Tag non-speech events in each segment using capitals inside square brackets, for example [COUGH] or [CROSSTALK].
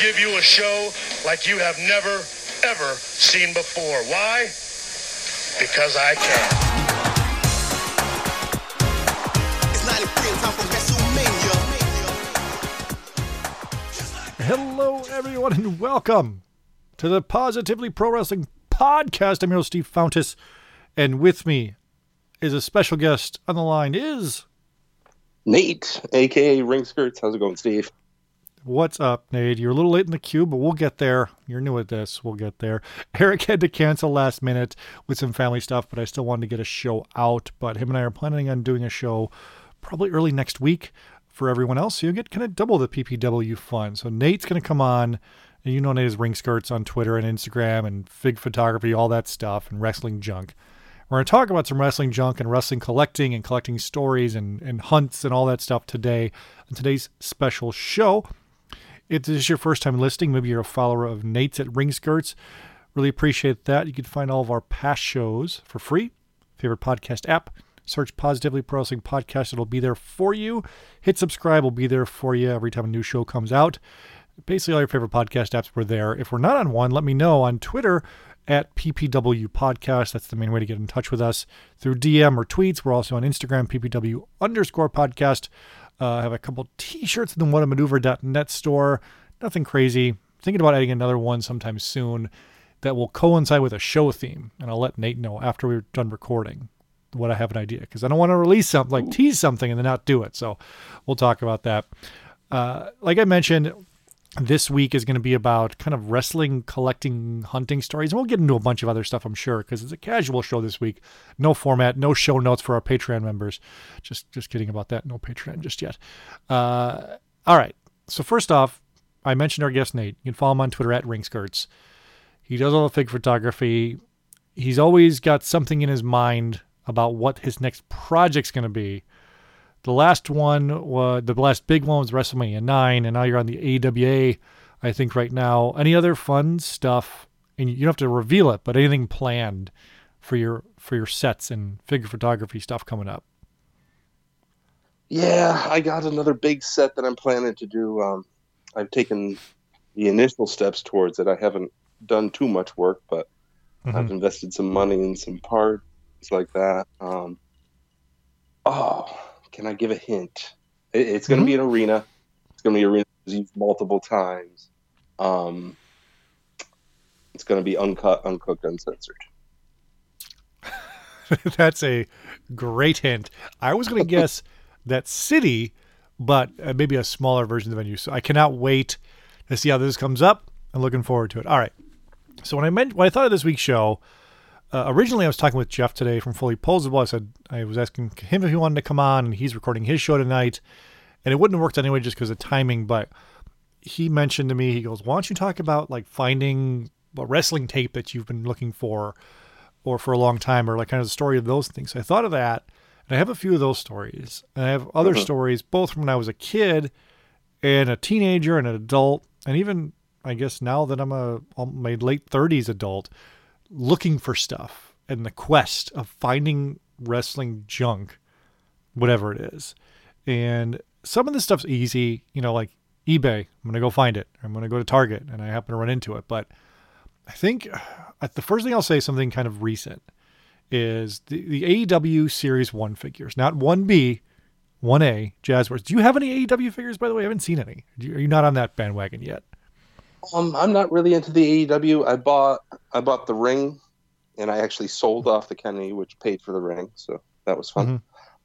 give you a show like you have never, ever seen before. Why? Because I can. It's 93 and time for WrestleMania. Hello, everyone, and welcome to the Positively Pro Wrestling Podcast. I'm your host, Steve Fountas, and with me is a special guest on the line. Is Nate, aka Ring Skirts. How's it going, Steve? What's up, Nate? You're a little late in the queue, but we'll get there. You're new at this. We'll get there. [LAUGHS] Eric had to cancel last minute with some family stuff, but I still wanted to get a show out. But him and I are planning on doing a show probably early next week for everyone else. So you get kind of double the PPW fun. So Nate's going to come on. And you know Nate is Ring Skirts on Twitter and Instagram and fig photography, all that stuff, and wrestling junk. We're going to talk about some wrestling junk and wrestling collecting and collecting stories and, and hunts and all that stuff today on today's special show. If this is your first time listening, maybe you're a follower of Nate's at Ring Skirts. Really appreciate that. You can find all of our past shows for free. Favorite podcast app. Search Positively Pro Wrestling Podcast. It'll be there for you. Hit subscribe. will be there for you every time a new show comes out. Basically, all your favorite podcast apps were there. If we're not on one, let me know on Twitter at PPW Podcast. That's the main way to get in touch with us through DM or tweets. We're also on Instagram, PPW underscore podcast. Uh, I have a couple t-shirts in the whatamaneuver.net store. Nothing crazy. Thinking about adding another one sometime soon that will coincide with a show theme. And I'll let Nate know after we're done recording what I have an idea because I don't want to release something like tease something and then not do it. So we'll talk about that. Uh, like I mentioned, this week is going to be about kind of wrestling, collecting, hunting stories. And we'll get into a bunch of other stuff, I'm sure, because it's a casual show this week. No format, no show notes for our Patreon members. Just just kidding about that. No Patreon just yet. Uh, all right. So first off, I mentioned our guest Nate. You can follow him on Twitter at Ringskirts. He does all the fig photography. He's always got something in his mind about what his next project's going to be. The last one was the last big one was WrestleMania nine, and now you're on the AWA. I think right now. Any other fun stuff? And you don't have to reveal it, but anything planned for your for your sets and figure photography stuff coming up? Yeah, I got another big set that I'm planning to do. Um, I've taken the initial steps towards it. I haven't done too much work, but I've invested some money in some parts like that. Um, oh, can I give a hint? It, it's going to be an arena. It's going to be an arena used multiple times. Um, it's going to be uncut, uncooked, uncensored. [LAUGHS] That's a great hint. I was going to guess [LAUGHS] that city, but uh, maybe a smaller version of the venue. So I cannot wait to see how this comes up. I'm looking forward to it. All right. So when I meant when I thought of this week's show, uh, originally I was talking with Jeff today from Fully Posable. I said I was asking him if he wanted to come on, and he's recording his show tonight, and it wouldn't have worked anyway just because of timing. But he mentioned to me, he goes, "Why don't you talk about like finding a wrestling tape that you've been looking for, or for a long time, or like kind of the story of those things?" So I thought of that, and I have a few of those stories, and I have other stories both from when I was a kid, and a teenager, and an adult, and even I guess now that I'm a my late 30s adult, looking for stuff and the quest of finding wrestling junk, whatever it is. And some of this stuff's easy, you know, like eBay. I'm gonna go find it. I'm gonna go to Target, and I happen to run into it. But I think uh, the first thing I'll say something kind of recent is the, the AEW Series One figures, not one B, one A Jazwares. Do you have any AEW figures, by the way? I haven't seen any. Are you not on that bandwagon yet? Um, I'm not really into the AEW. I bought I bought the ring, and I actually sold off the Kennedy, which paid for the ring, so that was fun.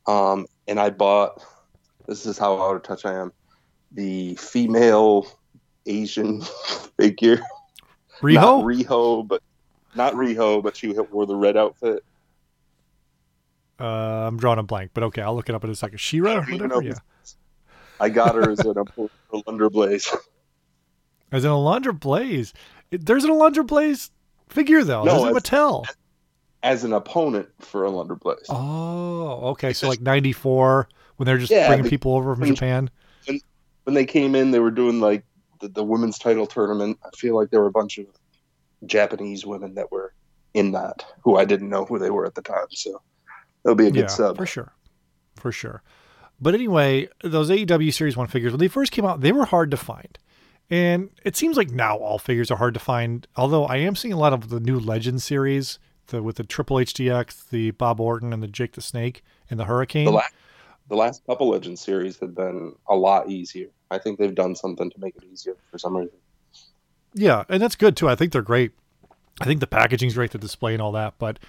Um, and I bought. This is how out of touch I am. The female Asian [LAUGHS] figure, not Riho? Riho, but not Riho, but she wore the red outfit. Uh, I'm drawing a blank, but okay, I'll look it up in a second. Shira, whatever. Yeah. I got her as an for Alundra Blaze. [LAUGHS] As an Alundra Blaze. There's an Alundra Blaze figure though. No, There's a as- Mattel. as an opponent for Alundra Blaze. Oh, okay. So like '94 when they're just Yeah, bringing people over from when- Japan. When they came in, they were doing like the, the women's title tournament. I feel like there were a bunch of Japanese women that were in that who I didn't know who they were at the time. So that'll be a good yeah, sub. for sure, for sure. But anyway, those AEW Series One figures when they first came out, they were hard to find, and it seems like now all figures are hard to find. Although I am seeing a lot of the new Legend series, the with the Triple H DX, the Bob Orton, and the Jake the Snake, and the Hurricane. The last, the last couple Legend series have been a lot easier. I think they've done something to make it easier for some reason. Yeah, and that's good too. I think they're great. I think the packaging's great, the display and all that. But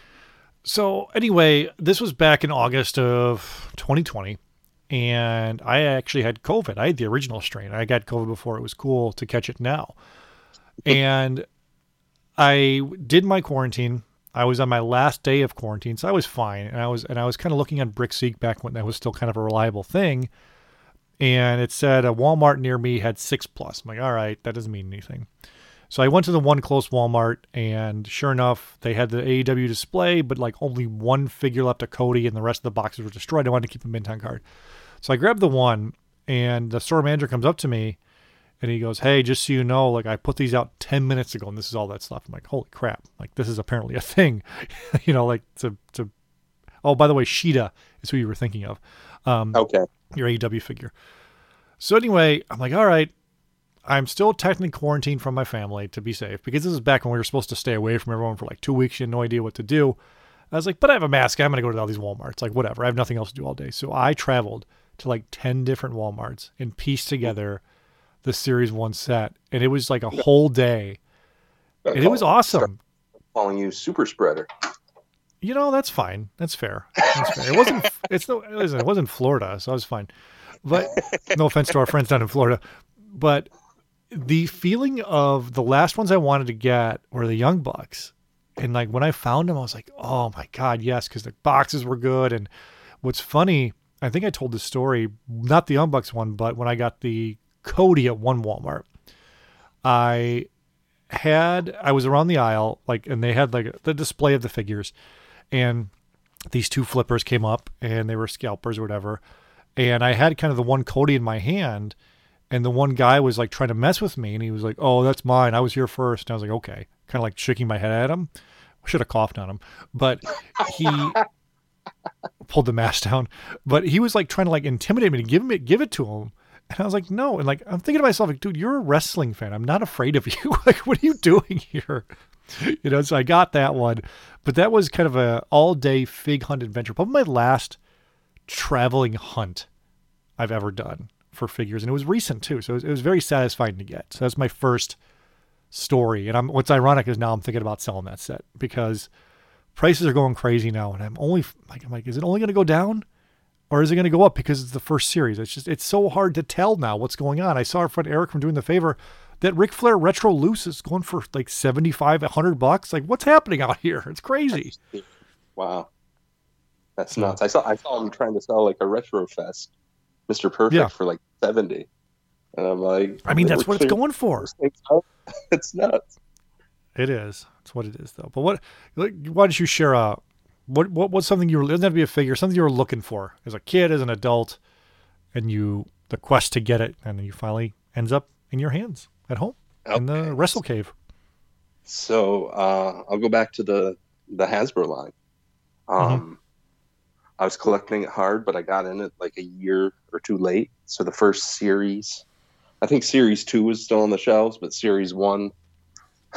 so anyway, this was back in August of 2020, and I actually had COVID. I had the original strain. I got COVID before it was cool to catch it now, [LAUGHS] and I did my quarantine. I was on my last day of quarantine, so I was fine. And I was and I was kind of looking on BrickSeek back when that was still kind of a reliable thing. And it said a Walmart near me had six plus. I'm like, all right, that doesn't mean anything. So I went to the one close Walmart, and sure enough, they had the AEW display, but like only one figure left of Cody, and the rest of the boxes were destroyed. I wanted to keep a mint on card, so I grabbed the one, and the store manager comes up to me, and he goes, "Hey, just so you know, like I put these out ten minutes ago, and this is all that stuff." I'm like, "Holy crap! Like this is apparently a thing," [LAUGHS] you know, like to to. Oh, by the way, Shida is who you were thinking of, um, Okay. your AEW figure. So anyway, I'm like, all right, I'm still technically quarantined from my family to be safe because this is back when we were supposed to stay away from everyone for like two weeks. You had no idea what to do. I was like, but I have a mask. I'm going to go to all these Walmarts. Like, whatever. I have nothing else to do all day. So I traveled to like 10 different Walmarts and pieced hmm. together the Series 1 set. And it was like a whole day. And it was awesome. Calling you super spreader. You know, that's fine. That's fair. That's fair. It wasn't. [LAUGHS] It's no. Listen, it wasn't Florida, so I was fine. But no offense to our friends down in Florida, but the feeling of the last ones I wanted to get were the Young Bucks, and like when I found them, I was like, oh my god, yes, because the boxes were good. And what's funny, I think I told this story, not the Unbox one, but when I got the Cody at one Walmart, I had I was around the aisle like and they had like the display of the figures and these two flippers came up and they were scalpers or whatever and I had kind of the one Cody in my hand and the one guy was like trying to mess with me and he was like oh that's mine. I was here first. And I was like okay. Kind of like shaking my head at him. Should have coughed on him. But he pulled the mask down but he was like trying to like intimidate me to give me give it to him and I was like, no. And like, I'm thinking to myself, like, dude, you're a wrestling fan. I'm not afraid of you. [LAUGHS] like, what are you doing here? You know, so I got that one. But that was kind of a all day fig hunt adventure. Probably my last traveling hunt I've ever done for figures. And it was recent too. So it was, it was very satisfying to get. So that's my first story. And I'm, what's ironic is now I'm thinking about selling that set because prices are going crazy now. And I'm only like, I'm like, is it only going to go down? or is it going to go up because it's the first series? It's just it's so hard to tell now what's going on. I saw our friend Eric from doing the favor that Ric Flair retro loose is going for like 75 100 bucks. Like what's happening out here? It's crazy. Wow. That's nuts. I saw I saw him trying to sell like a retro fest, Mr. Perfect Yeah. for like seventy. And I'm like I mean, that's what it's going for. those things out. It's nuts. It is. It's what it is though. But what like, why don't you share a what what what's something you were doesn't have to be a figure, something you were looking for as a kid, as an adult, and you the quest to get it and then you finally ends up in your hands at home in the wrestle cave. So uh, I'll go back to the the Hasbro line. Um, I was collecting it hard, but I got in it like a year or two late. So the first series, I think series two was still on the shelves, but series one,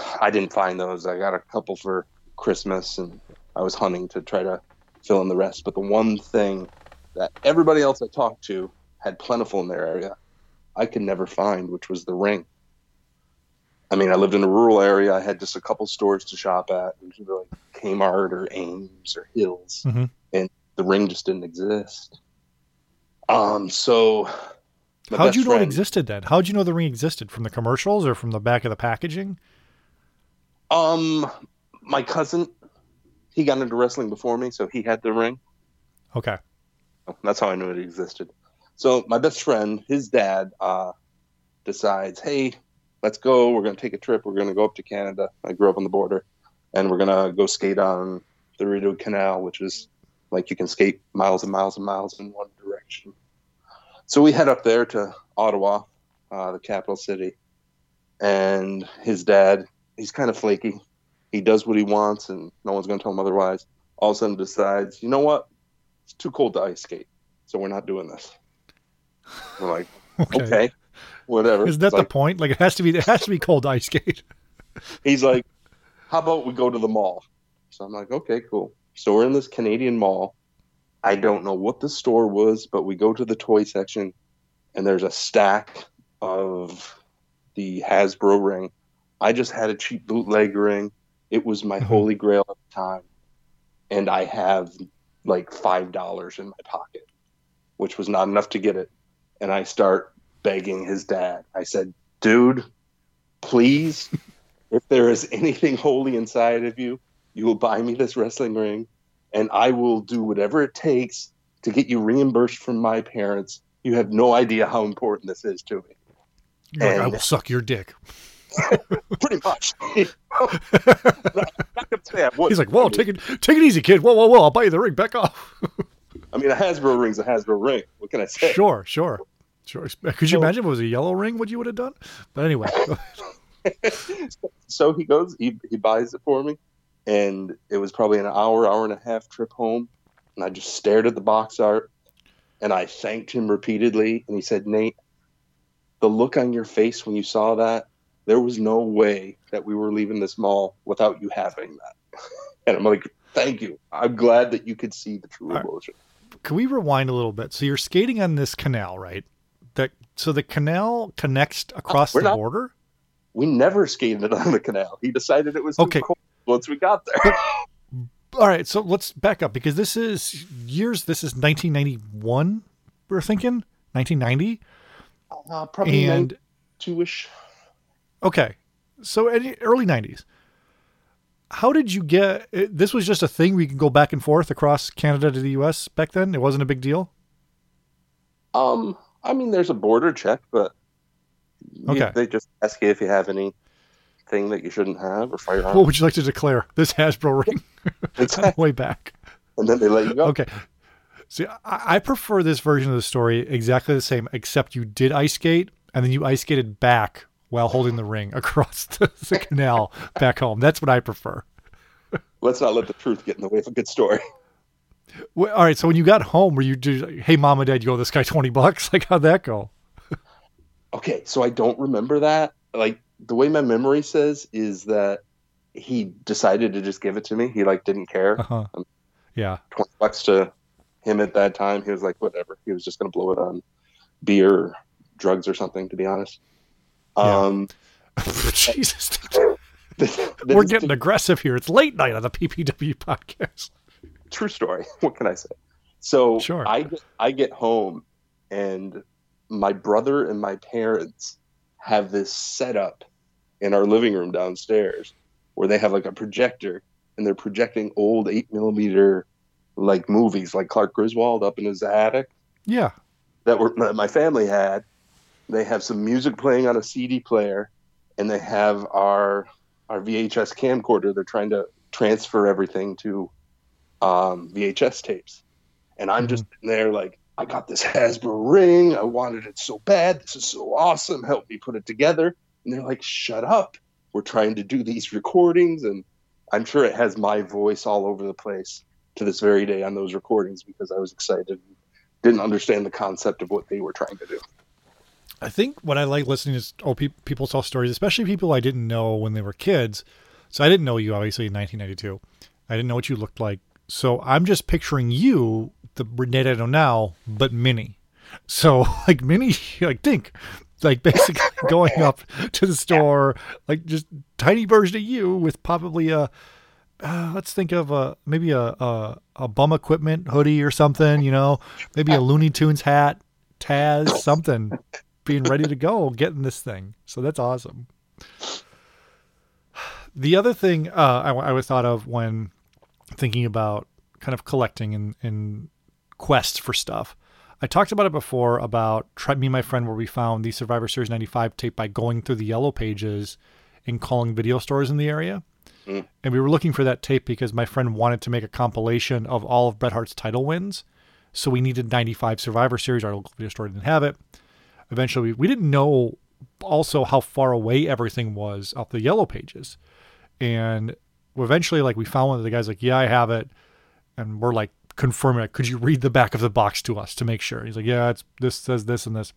[SIGHS] I didn't find those. I got a couple for Christmas, and I was hunting to try to fill in the rest. But the one thing that everybody else I talked to had plentiful in their area, I could never find, which was the ring. I mean, I lived in a rural area. I had just a couple stores to shop at, usually like Kmart or Ames or Hills, Mhm. and the ring just didn't exist. Um, so How'd you know it existed then? How'd you know the ring existed? From the commercials or from the back of the packaging? Um, my cousin, he got into wrestling before me, so he had the ring. Okay. That's how I knew it existed. So my best friend, his dad, uh, decides, hey, let's go. We're going to take a trip. We're going to go up to Canada. I grew up on the border, and we're going to go skate on the Rideau Canal, which is like you can skate miles and miles and miles in one direction. So we head up there to Ottawa, uh, the capital city, and his dad, he's kind of flaky. He does what he wants, and no one's going to tell him otherwise. All of a sudden, decides, you know what? It's too cold to ice skate, so we're not doing this. We're like, [LAUGHS] Okay. okay, whatever. Is that It's the like- point? Like it has to be. It has to be cold ice skate. [LAUGHS] he's like, "How about we go to the mall?" So I'm like, "Okay, cool." So we're in this Canadian mall. I don't know what the store was, but we go to the toy section, and there's a stack of the Hasbro ring. I just had a cheap bootleg ring. It was my Mhm. holy grail at the time, and I have like five dollars in my pocket, which was not enough to get it. And I start begging his dad. I said, "Dude, please." [LAUGHS] if there is anything holy inside of you, you will buy me this wrestling ring, and I will do whatever it takes to get you reimbursed from my parents. You have no idea how important this is to me. Like, I will suck your dick. [LAUGHS] Pretty much. Not gonna say I. He's like, whoa, take it, take it easy, kid. Whoa, whoa, whoa. I'll buy you the ring. Back off. I mean, a Hasbro ring's a Hasbro ring. What can I say? Sure, sure, sure. Could you So- imagine if it was a yellow ring? What you would have done? But anyway, [LAUGHS] so he goes, he, he buys it for me, and it was probably an hour, hour and a half trip home. And I just stared at the box art, and I thanked him repeatedly. And he said, Nate, the look on your face when you saw that, there was no way that we were leaving this mall without you having that. [LAUGHS] and I'm like, thank you. I'm glad that you could see the true All right. emotion. Can we rewind a little bit? So you're skating on this canal, right? That so the canal connects across We're the not- border. We never skated on the canal. He decided it was too Okay. cold once we got there. All right, so let's back up because this is years. This is 1991. We're thinking 1990, Uh, probably and two ish. Okay, so any early 90s. How did you get? This was just a thing we you could go back and forth across Canada to the U.S. back then. It wasn't a big deal. Um, I mean, there's a border check, but you- Okay. they just ask you if you have anything that you shouldn't have or firearms, What would you like to declare? This Hasbro [LAUGHS] ring Exactly. [LAUGHS] way back. and then they let you go. Okay. See, I, I prefer this version of the story exactly the same, except you did ice skate and then you ice skated back while holding the ring [LAUGHS] across the, the canal back home. That's what I prefer. Let's not let the truth get in the way of a good story. Well, all right. So when you got home, were you do, hey, mom and dad, you go, this guy 20 bucks? [LAUGHS] Like, how'd that go? Okay, so I don't remember that. Like the way my memory says is that he decided to just give it to me. He like didn't care. Uh huh. Yeah. Twenty bucks to him at that time. He was like, whatever. He was just gonna blow it on beer, or drugs, or something. To be honest. Yeah. Um, [LAUGHS] Jesus. this- We're this- getting aggressive here. It's late night on the PPW podcast. true story. [LAUGHS] What can I say? So Sure. I get, I get home and my brother and my parents have this setup in our living room downstairs where they have like a projector and they're projecting old eight millimeter like movies like Clark Griswold up in his attic Yeah. that were that my family had. They have some music playing on a CD player, and they have our our VHS camcorder. They're trying to transfer everything to um, VHS tapes, and I'm just sitting there like, I got this Hasbro ring. I wanted it so bad. This is so awesome. Help me put it together. And they're like, Shut up. We're trying to do these recordings, and I'm sure it has my voice all over the place to this very day on those recordings because I was excited and didn't understand the concept of what they were trying to do. I think what I like listening is oh, pe- people tell stories, especially people I didn't know when they were kids. So I didn't know you obviously in 1992. I didn't know what you looked like. So I'm just picturing you, the Renee I know now, but mini. So [LAUGHS] like mini, [LAUGHS] like think, like basically [LAUGHS] going up to the store, like just tiny version of you with probably a. Uh, let's think of a maybe a, a a bum equipment hoodie or something, you know, maybe a Looney Tunes hat, Taz, something being ready to go, [LAUGHS] getting this thing. So that's awesome. The other thing uh, I, I was thought of when thinking about kind of collecting and, and quests for stuff, I talked about it before about me and my friend where we found the Survivor Series 95 tape by going through the yellow pages and calling video stores in the area. And we were looking for that tape because my friend wanted to make a compilation of all of Bret Hart's title wins. So we needed 95 Survivor Series. Our local video store didn't have it. Eventually, we, didn't know also how far away everything was off the yellow pages. And eventually, like, we found one of the guys, like, yeah, I have it. And we're like, confirming it. Could you read the back of the box to us to make sure? He's like, yeah, it's this says this and this.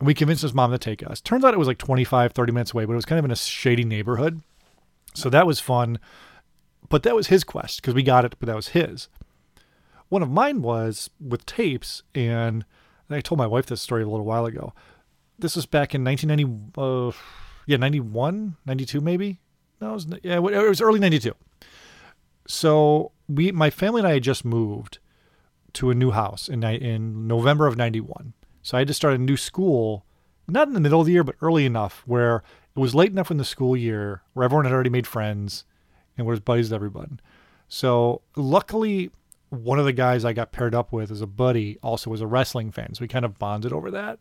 And we convinced his mom to take us. Turns out it was like 25, 30 minutes away, but it was kind of in a shady neighborhood. So that was fun. But that was his quest because we got it, but that was his. One of mine was with tapes, and I told my wife this story a little while ago. This was back in 1990, uh, yeah, 91, 92 maybe. No, it was, yeah, it was early 92. So we, my family and I had just moved to a new house in in November of 91. So I had to start a new school, not in the middle of the year, but early enough where it was late enough in the school year where everyone had already made friends and was buddies with everyone. So luckily, one of the guys I got paired up with as a buddy also was a wrestling fan. So we kind of bonded over that.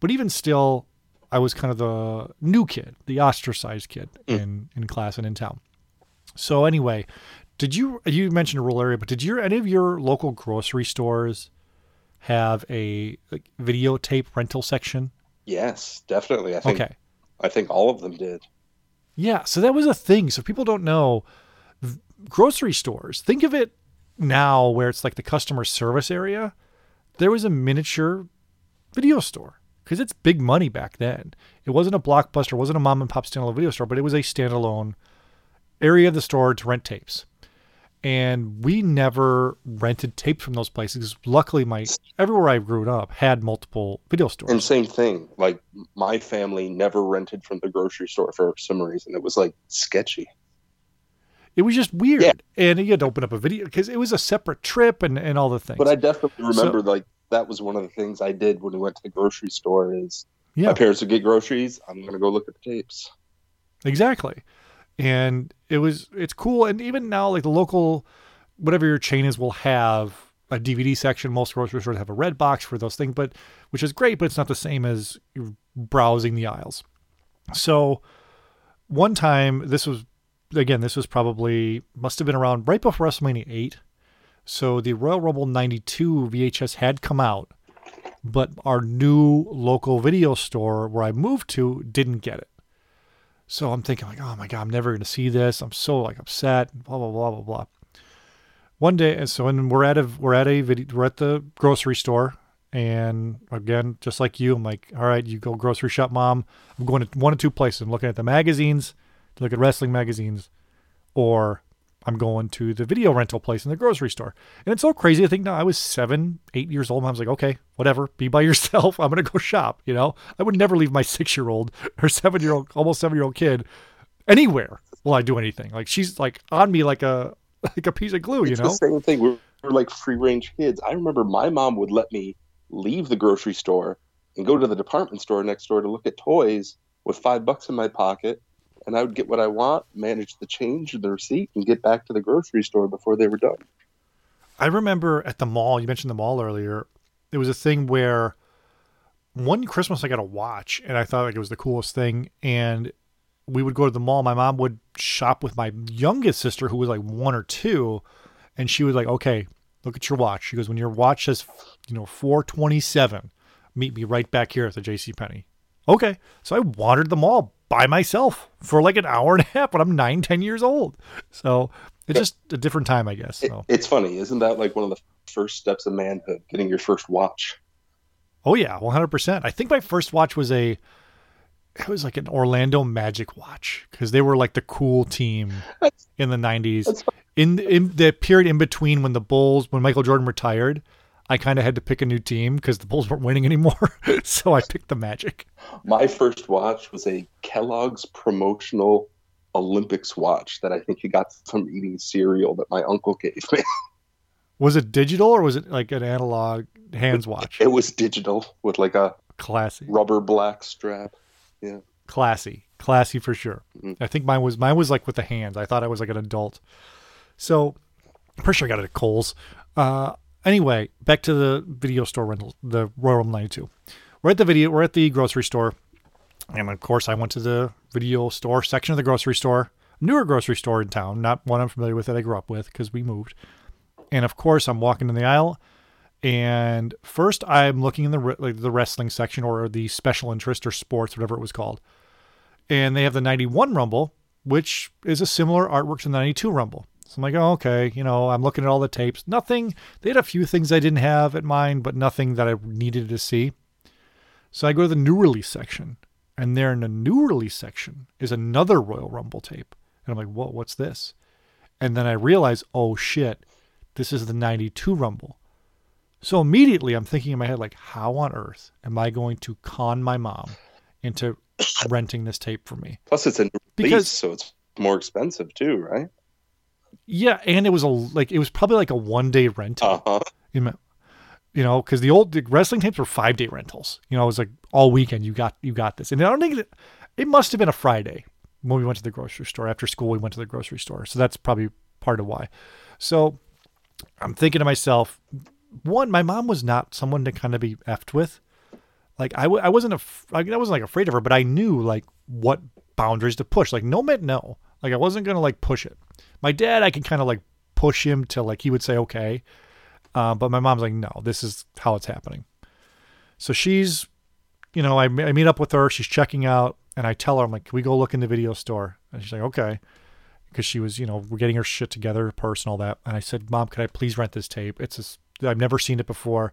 But even still, I was kind of the new kid, the ostracized kid hmm. in, in class and in town. So anyway, did you you mentioned a rural area, but did your any of your local grocery stores have a like, videotape rental section? Yes, definitely. I think Okay. I think all of them did. Yeah, so that was a thing. So people don't know v- grocery stores. Think of it now where it's like the customer service area. There was a miniature video store because it's big money back then. It wasn't a blockbuster, it wasn't a mom and pop standalone video store, but it was a standalone area of the store to rent tapes. And we never rented tapes from those places. Luckily, my everywhere I grew up had multiple video stores. And same thing. Like my family never rented from the grocery store for some reason. It was like sketchy. It was just weird. Yeah. And you had to open up a video because it was a separate trip and, and all the things. But I definitely remember like that was one of the things I did when we went to the grocery store is yeah, my parents would get groceries. I'm gonna go look at the tapes. exactly. And it was, it's cool. And even now, like the local, whatever your chain is, will have a DVD section. Most grocery stores have a red box for those things, but which is great, but it's not the same as browsing the aisles. So one time, this was, again, this was probably, must have been around right before WrestleMania 8. So the Royal Rumble 92 VHS had come out, but our new local video store where I moved to didn't get it. So I'm thinking like, oh my god, I'm never to see this. I'm so like upset. Blah blah blah blah blah. One day, and so and we're at a we're at a video we're at the grocery store, and again, just like you, I'm like, all right, you go grocery shop, mom. I'm going to one of two places. I'm looking at the magazines, to look at wrestling magazines, or I'm going to the video rental place in the grocery store. And it's so crazy. I think now I was seven, eight years old. And I was like, okay, whatever, be by [LAUGHS] yourself. I'm going to go shop. You know, I would never leave my six year old [LAUGHS] or seven year old, almost seven year old kid anywhere while I do anything. Like she's like on me like a, [LAUGHS] like a piece of glue, you It's know? the same thing. We're, we're like free range kids. I remember my mom would let me leave the grocery store and go to the department store next door to look at toys with five bucks in my pocket. And I would get what I want, manage the change of the receipt, and get back to the grocery store before they were done. I remember at the mall, you mentioned the mall earlier, there was a thing where one Christmas I got a watch and I thought like it was the coolest thing. And we would go to the mall. My mom would shop with my youngest sister who was like one or two. And she was like, okay, look at your watch. She goes, when your watch says, you know, 427, meet me right back here at the JC Penney. Okay. So I wandered the mall by myself for like an hour and a half when I'm nine, ten years old. So it's just a different time, I guess. It- So. it's funny, isn't that like one of the first steps of manhood, getting your first watch? Oh yeah, one hundred percent. I think my first watch was a, it was like an Orlando Magic watch because they were like the cool team in the nineties. In in the period in between when the Bulls, when Michael Jordan retired, I kind of had to pick a new team because the Bulls weren't winning anymore. [LAUGHS] so I picked the Magic. My first watch was a Kellogg's promotional Olympics watch that I think he got from eating cereal that my uncle gave me. [LAUGHS] Was it digital or was it like an analog hands watch? It was digital with like a Classy, rubber black strap. Yeah. Classy, classy for sure. Mhm. I think mine was mine was like with the hands. I thought I was like an adult. So, I'm pretty sure I got it at Kohl's. Uh, Anyway, back to the video store rental, the Royal Rumble 92. We're at the video, we're at the grocery store. And of course, I went to the video store section of the grocery store, newer grocery store in town, not one I'm familiar with that I grew up with because we moved. And of course, I'm walking in the aisle, and first I'm looking in the like the wrestling section or the special interest or sports, whatever it was called. And they have the 91 Rumble, which is a similar artwork to the 92 Rumble. So I'm like, oh, okay, you know, I'm looking at all the tapes. Nothing, they had a few things I didn't have at mine, but nothing that I needed to see. So I go to the new release section, and there in the new release section is another Royal Rumble tape. And I'm like, whoa, what's this? And then I realize, oh shit, this is the 92 Rumble. So immediately I'm thinking in my head, like, how on earth am I going to con my mom into [COUGHS] renting this tape for me? Plus, it's a new Because- release, so it's more expensive too, right? Yeah, and it was a like it was probably like a one day rental. Uh huh. You know- you know, because the old the wrestling tapes were five day rentals. You know, it was like all weekend you got you got this, and I don't think it, it must have been a Friday when we went to the grocery store after school. We went to the grocery store, so that's probably part of why. So I'm thinking to myself, one, my mom was not someone to kind of be effed with. Like I, w- I wasn't af- I wasn't like afraid of her, but I knew like what boundaries to push. Like no meant no. Like I wasn't gonna like push it. My dad, I can kind of like push him to like he would say okay, uh, but my mom's like no, this is how it's happening. So she's, you know, I, I meet up with her. She's checking out, and I tell her I'm like, can we go look in the video store? And she's like okay, because she was, you know, we're getting her shit together, purse and all that. And I said, Mom, could I please rent this tape? It's just, I've never seen it before.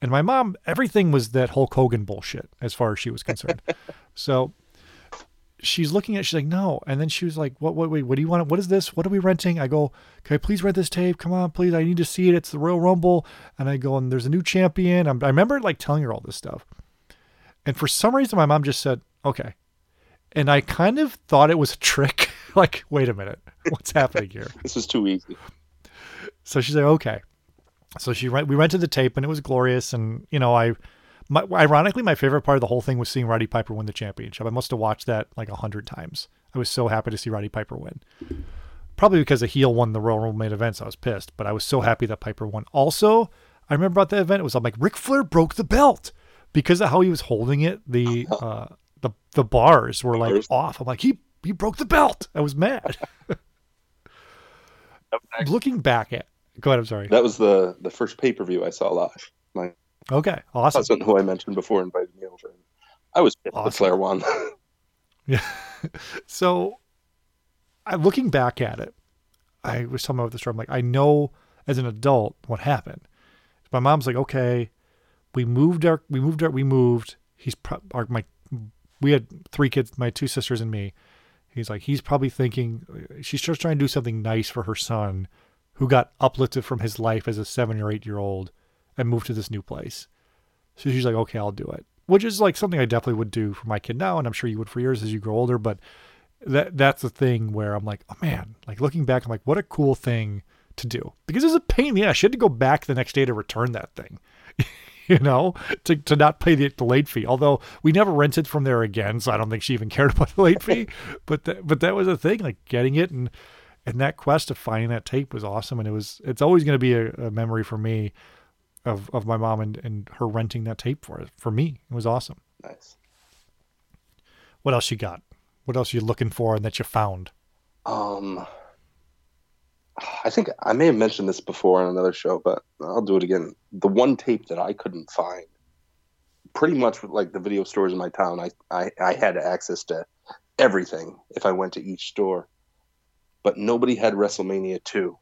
And my mom, everything was that Hulk Hogan bullshit as far as she was concerned. [LAUGHS] so she's looking at, she's like, no. And then she was like, what, what, wait, what do you want? What is this? What are we renting? I go, can I please rent this tape? Come on, please. I need to see it. It's the Royal Rumble. And I go, and there's a new champion. I'm, I remember like telling her all this stuff. And for some reason, my mom just said, okay. And I kind of thought it was a trick. [LAUGHS] like, wait a minute, what's happening here? [LAUGHS] This is too easy. So she's like, okay. So she rent, we rented the tape and it was glorious. And you know, I, my, ironically, my favorite part of the whole thing was seeing Roddy Piper win the championship. I must have watched that like a hundred times. I was so happy to see Roddy Piper win. Probably because a heel won the Royal Rumble main event, so I was pissed. But I was so happy that Piper won. Also, I remember about that event. It was I'm like Ric Flair broke the belt because of how he was holding it. The [LAUGHS] uh, the the bars were like off. I'm like he he broke the belt. I was mad. [LAUGHS] [LAUGHS] Looking back at, go ahead. I'm sorry. That was the the first pay per view I saw live. My Okay, awesome. husband, who I mentioned before, invited me over. I was pissed Awesome. Flair won. [LAUGHS] Yeah. [LAUGHS] so, I looking back at it, I was talking about this story. I'm like, I know as an adult what happened. My mom's like, okay, we moved our, we moved our, we moved. He's pro- our, my, we had three kids, my two sisters and me. He's like, he's probably thinking she's just trying to do something nice for her son, who got uplifted from his life as a seven or eight year old, and moved to this new place. So she's like, okay, I'll do it. Which is like something I definitely would do for my kid now, and I'm sure you would for yours as you grow older. But that that's the thing where I'm like, oh man, like looking back, I'm like, what a cool thing to do. Because it's a pain in the ass. She had to go back the next day to return that thing. [LAUGHS] you know, to, to not pay the, the late fee. Although we never rented from there again, so I don't think she even [LAUGHS] cared about the late fee. [LAUGHS] but that, but that was a thing, like getting it and and that quest of finding that tape was awesome, and it was it's always going to be a, a memory for me of of my mom and, and her renting that tape for for me. It was awesome. nice. What else you got? What else are you looking for and that you found? Um, I think I may have mentioned this before on another show, but I'll do it again. The one tape that I couldn't find, pretty much like the video stores in my town, I, I, I had access to everything if I went to each store, but nobody had WrestleMania 2.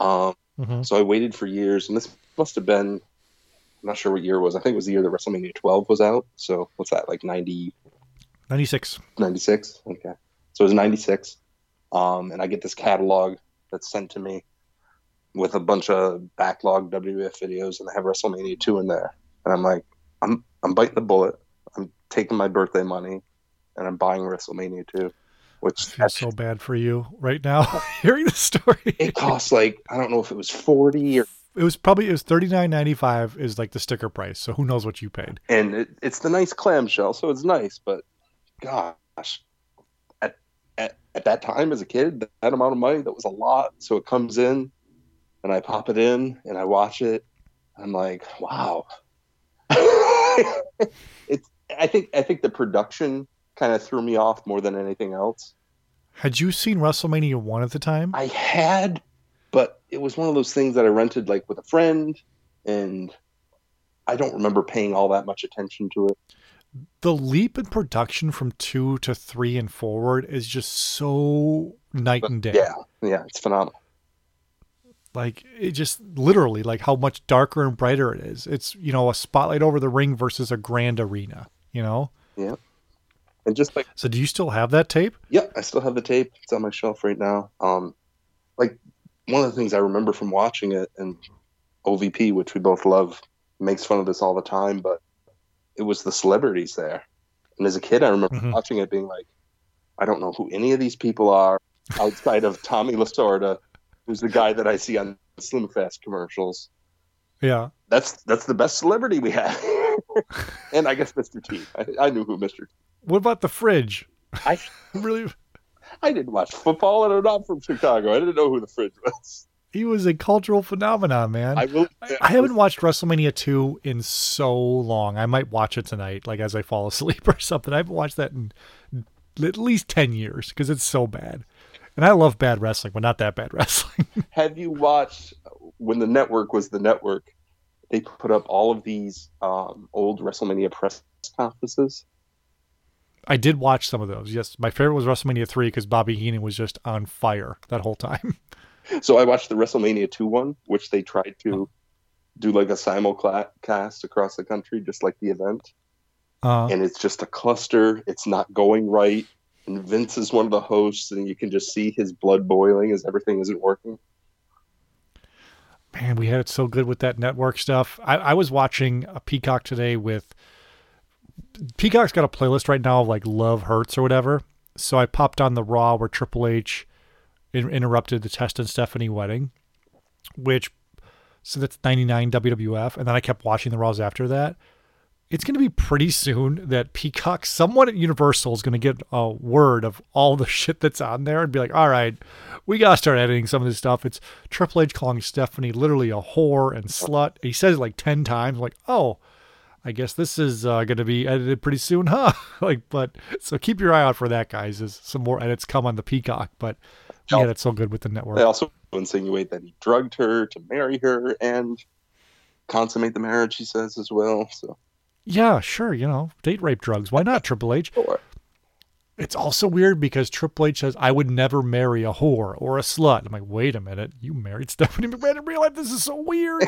Um, Mhm. so I waited for years, and this must have been, I'm not sure what year it was. I think it was the year that WrestleMania 12 was out. So what's that, like 90, Ninety six. 96 okay so it was 96 um, and i get this catalog that's sent to me with a bunch of backlog wf videos and they have wrestlemania 2 in there and i'm like i'm i'm biting the bullet i'm taking my birthday money and i'm buying wrestlemania 2 which I feel so bad for you right now [LAUGHS] hearing the story. it costs like i don't know if it was 40 or It was probably it was thirty nine ninety five is like the sticker price. So who knows what you paid? and it, it's the nice clamshell so it's nice but gosh at, at, at that time as a kid that amount of money that was a lot so it comes in and I pop it in and I watch it. I'm like, wow. [LAUGHS] it's. I think. I think the production kind of threw me off more than anything else. Had you seen WrestleMania one at the time? I had, but it was one of those things that I rented like with a friend, and I don't remember paying all that much attention to it. the leap in production from two to three and forward is just so night and day. Yeah, yeah, it's phenomenal. Like it just literally like how much darker and brighter it is. It's you know a spotlight over the ring versus a grand arena. You know. Yeah, and just like So do you still have that tape? Yeah, I still have the tape. It's on my shelf right now. Um, like one of the things I remember from watching it, and OVP, which we both love, makes fun of this all the time, but it was the celebrities there. And as a kid, I remember Mhm. watching it, being like, I don't know who any of these people are outside of Tommy Lasorda, who's the guy that I see on Slim Fast commercials. Yeah. That's that's the best celebrity we had. [LAUGHS] and I guess Mr. T. I, I knew who Mr. T. What about the fridge? I [LAUGHS] really, I didn't watch football, and I'm not from Chicago. I didn't know who the fridge was. he was a cultural phenomenon, man. I will. I, I haven't watched WrestleMania 2 in so long. I might watch it tonight, like as I fall asleep [LAUGHS] or something. I haven't watched that in at least 10 years because it's so bad. And I love bad wrestling, but not that bad [LAUGHS] wrestling. Have you watched when the network was the network? They put up all of these um, old WrestleMania press conferences. I did watch some of those. Yes, my favorite was WrestleMania 3 because Bobby Heenan was just on fire that whole time. [LAUGHS] So I watched the WrestleMania 2 one, which they tried to do like a simulcast across the country, just like the event. Uh, And it's just a cluster. It's not going right. And Vince is one of the hosts, and you can just see his blood boiling as everything isn't working. man, we had it so good with that network stuff. I, I was watching a Peacock today with Peacock's got a playlist right now of like Love Hurts or whatever. So I popped on the Raw where Triple H in, interrupted the Test and Stephanie wedding, which so that's 99 WWF, and then I kept watching the Raws after that. It's going to be pretty soon that Peacock, someone at Universal, is going to get a word of all the [LAUGHS] shit that's on there and be like, all right, we got to start editing some of this stuff. It's Triple H calling Stephanie literally a whore and slut. He says it like 10 times, like, oh, I guess this is uh, going to be edited pretty soon, [LAUGHS] huh? like, but so keep your eye out for that, guys, as some more edits come on the Peacock. But we had it so good with the network. They also insinuate that he drugged her to marry her and consummate the marriage, he says as well. So, Yeah, sure. You know, date rape drugs. Why not, Triple H? sure. It's also weird because Triple H says, I would never marry a whore or a slut. I'm like, wait a minute. You married Stephanie McMahon in real life? This is so weird.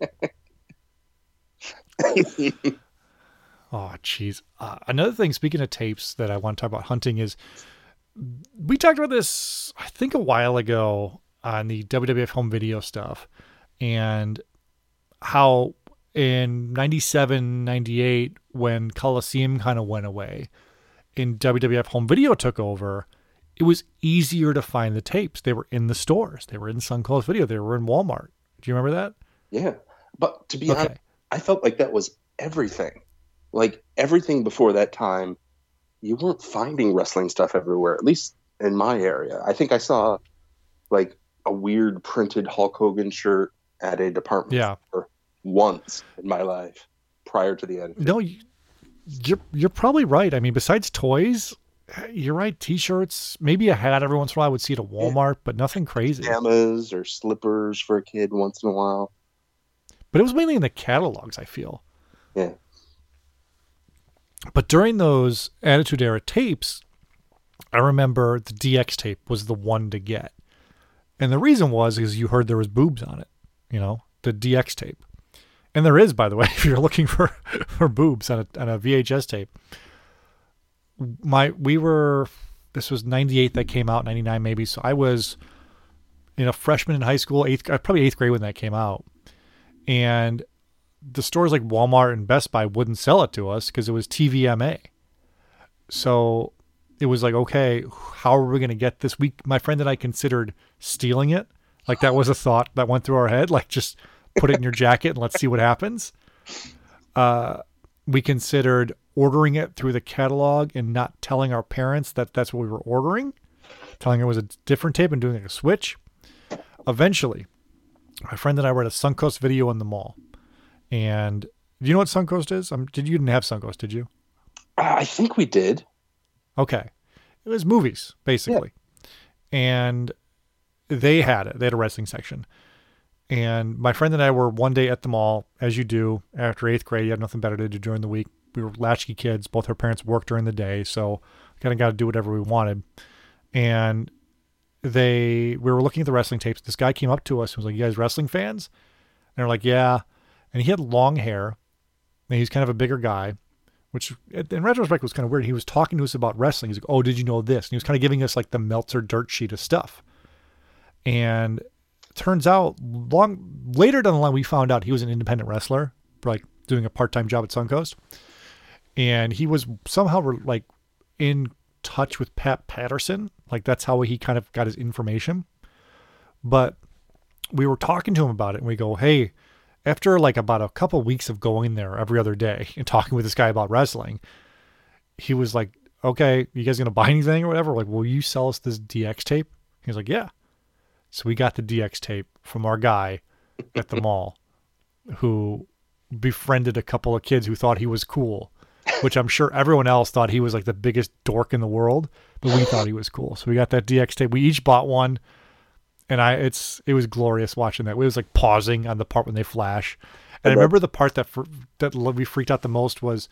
[LAUGHS] [LAUGHS] oh, jeez. Uh, another thing, speaking of tapes that I want to talk about hunting is we talked about this, I think, a while ago on the WWF home video stuff and how in 97, 98, when Coliseum kind of went away and WWF home video took over, it was easier to find the tapes. They were in the stores, they were in Suncoast Video, they were in Walmart. Do you remember that? Yeah. But to be Okay. honest, I felt like that was everything. Like everything before that time, you weren't finding wrestling stuff everywhere, at least in my area. I think I saw like a weird printed Hulk Hogan shirt at a department Yeah. store once in my life prior to the end. No, you, you're you're probably right. I mean, besides toys, you're right. T-shirts, maybe a hat every once in a while. I would see it at Walmart, but nothing crazy. Pajamas or slippers for a kid once in a while. But it was mainly in the catalogs. I feel. Yeah. But during those Attitude Era tapes, I remember the DX tape was the one to get. And the reason was because you heard there was boobs on it, you know, the DX tape. And there is, by the way, [LAUGHS] if you're looking for, for boobs on a, on a VHS tape. My we were this was 98 that came out, 99 maybe. So I was you know, freshman in high school, eighth uh, probably eighth grade when that came out. And the stores like Walmart and Best Buy wouldn't sell it to us because it was TVMA. So it was like, okay, how are we going to get this? We, my friend and I considered stealing it. Like that was a thought that went through our head. Like just put it in your jacket and let's see what happens. Uh, we considered ordering it through the catalog and not telling our parents that that's what we were ordering, telling it was a different tape and doing like a switch. Eventually, my friend and I were at a Suncoast video in the mall. And do you know what Suncoast is? Um, did you didn't have Suncoast, did you? Uh, I think we did. Okay. It was movies, basically. And they had it. They had a wrestling section. And my friend and I were one day at the mall, as you do after eighth grade. You have nothing better to do during the week. We were latchkey kids. Both our parents worked during the day, so kind of got to do whatever we wanted. And they, we were looking at the wrestling tapes. This guy came up to us and was like, "You guys wrestling fans?" And they're like, "Yeah." And he had long hair, and he's kind of a bigger guy, which in retrospect was kind of weird. He was talking to us about wrestling. He's like, "Oh, did you know this?" And he was kind of giving us like the Meltzer dirt sheet of stuff. And turns out, long later down the line, we found out he was an independent wrestler, like doing a part-time job at Suncoast, and he was somehow like in touch with Pat Patterson. Like that's how he kind of got his information. But we were talking to him about it, and we go, "Hey." After like about a couple weeks of going there every other day and talking with this guy about wrestling, he was like, "Okay, you guys gonna buy anything or whatever? Like, will you sell us this DX tape?" He was like, "Yeah." So we got the DX tape from our guy at the mall who befriended a couple of kids who thought he was cool, which I'm sure everyone else thought he was like the biggest dork in the world, but we thought he was cool. So we got that DX tape. We each bought one and I it's it was glorious watching that. It was like pausing on the part when they flash. And I remember the part that fr- that we freaked out the most was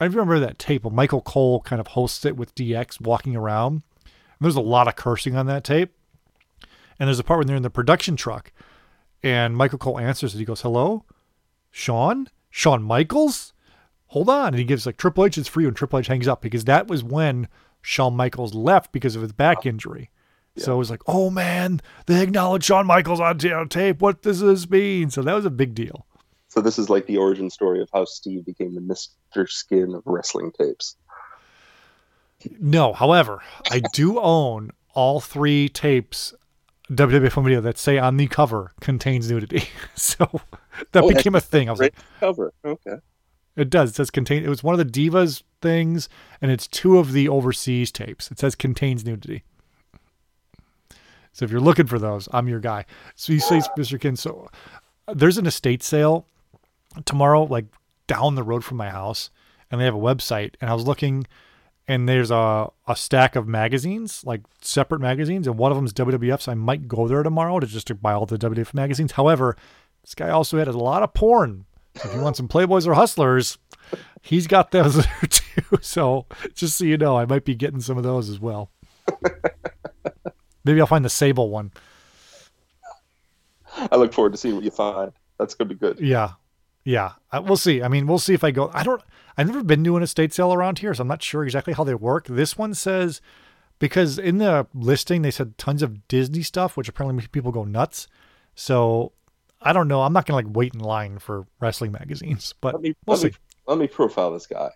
I remember that tape Michael Cole kind of hosts it with DX walking around. And there's a lot of cursing on that tape. And there's a part when they're in the production truck and Michael Cole answers it. He goes, Hello? Shawn, Shawn Michaels? Hold on. And he gives like Triple H is for you. And Triple H hangs up because that was when Shawn Michaels left because of his back injury. So it was like, oh man, they acknowledge Shawn Michaels on on tape. What does this mean? So that was a big deal. So this is like the origin story of how Steve became the Mister Skin of wrestling tapes. No, however, I do [LAUGHS] own all three tapes WWF home video that say on the cover contains nudity. [LAUGHS] So that Oh, became a thing. I was like, cover. Okay. It does. It says contain. It was one of the Divas things, and it's two of the overseas tapes. It says contains nudity. So if you're looking for those, I'm your guy. So you say, Mr. Kin. So uh, there's an estate sale tomorrow, like down the road from my house, and they have a website. And I was looking, and there's a a stack of magazines, like separate magazines, and one of them is WWF. So I might go there tomorrow to just to buy all the WWF magazines. However, this guy also had a lot of porn. If you want some Playboys or Hustlers, he's got those [LAUGHS] there too. So just so you know, I might be getting some of those as well. [LAUGHS] Maybe I'll find the Sable one. I look forward to seeing what you find. That's gonna be good. Yeah. Yeah. I, we'll see. I mean, we'll see if I go. I don't, I've never been to an estate sale around here, so I'm not sure exactly how they work. This one says, because in the listing, they said tons of Disney stuff, which apparently makes people go nuts. So I don't know. I'm not going to like wait in line for wrestling magazines, but Let me we'll let see. me let me profile this guy.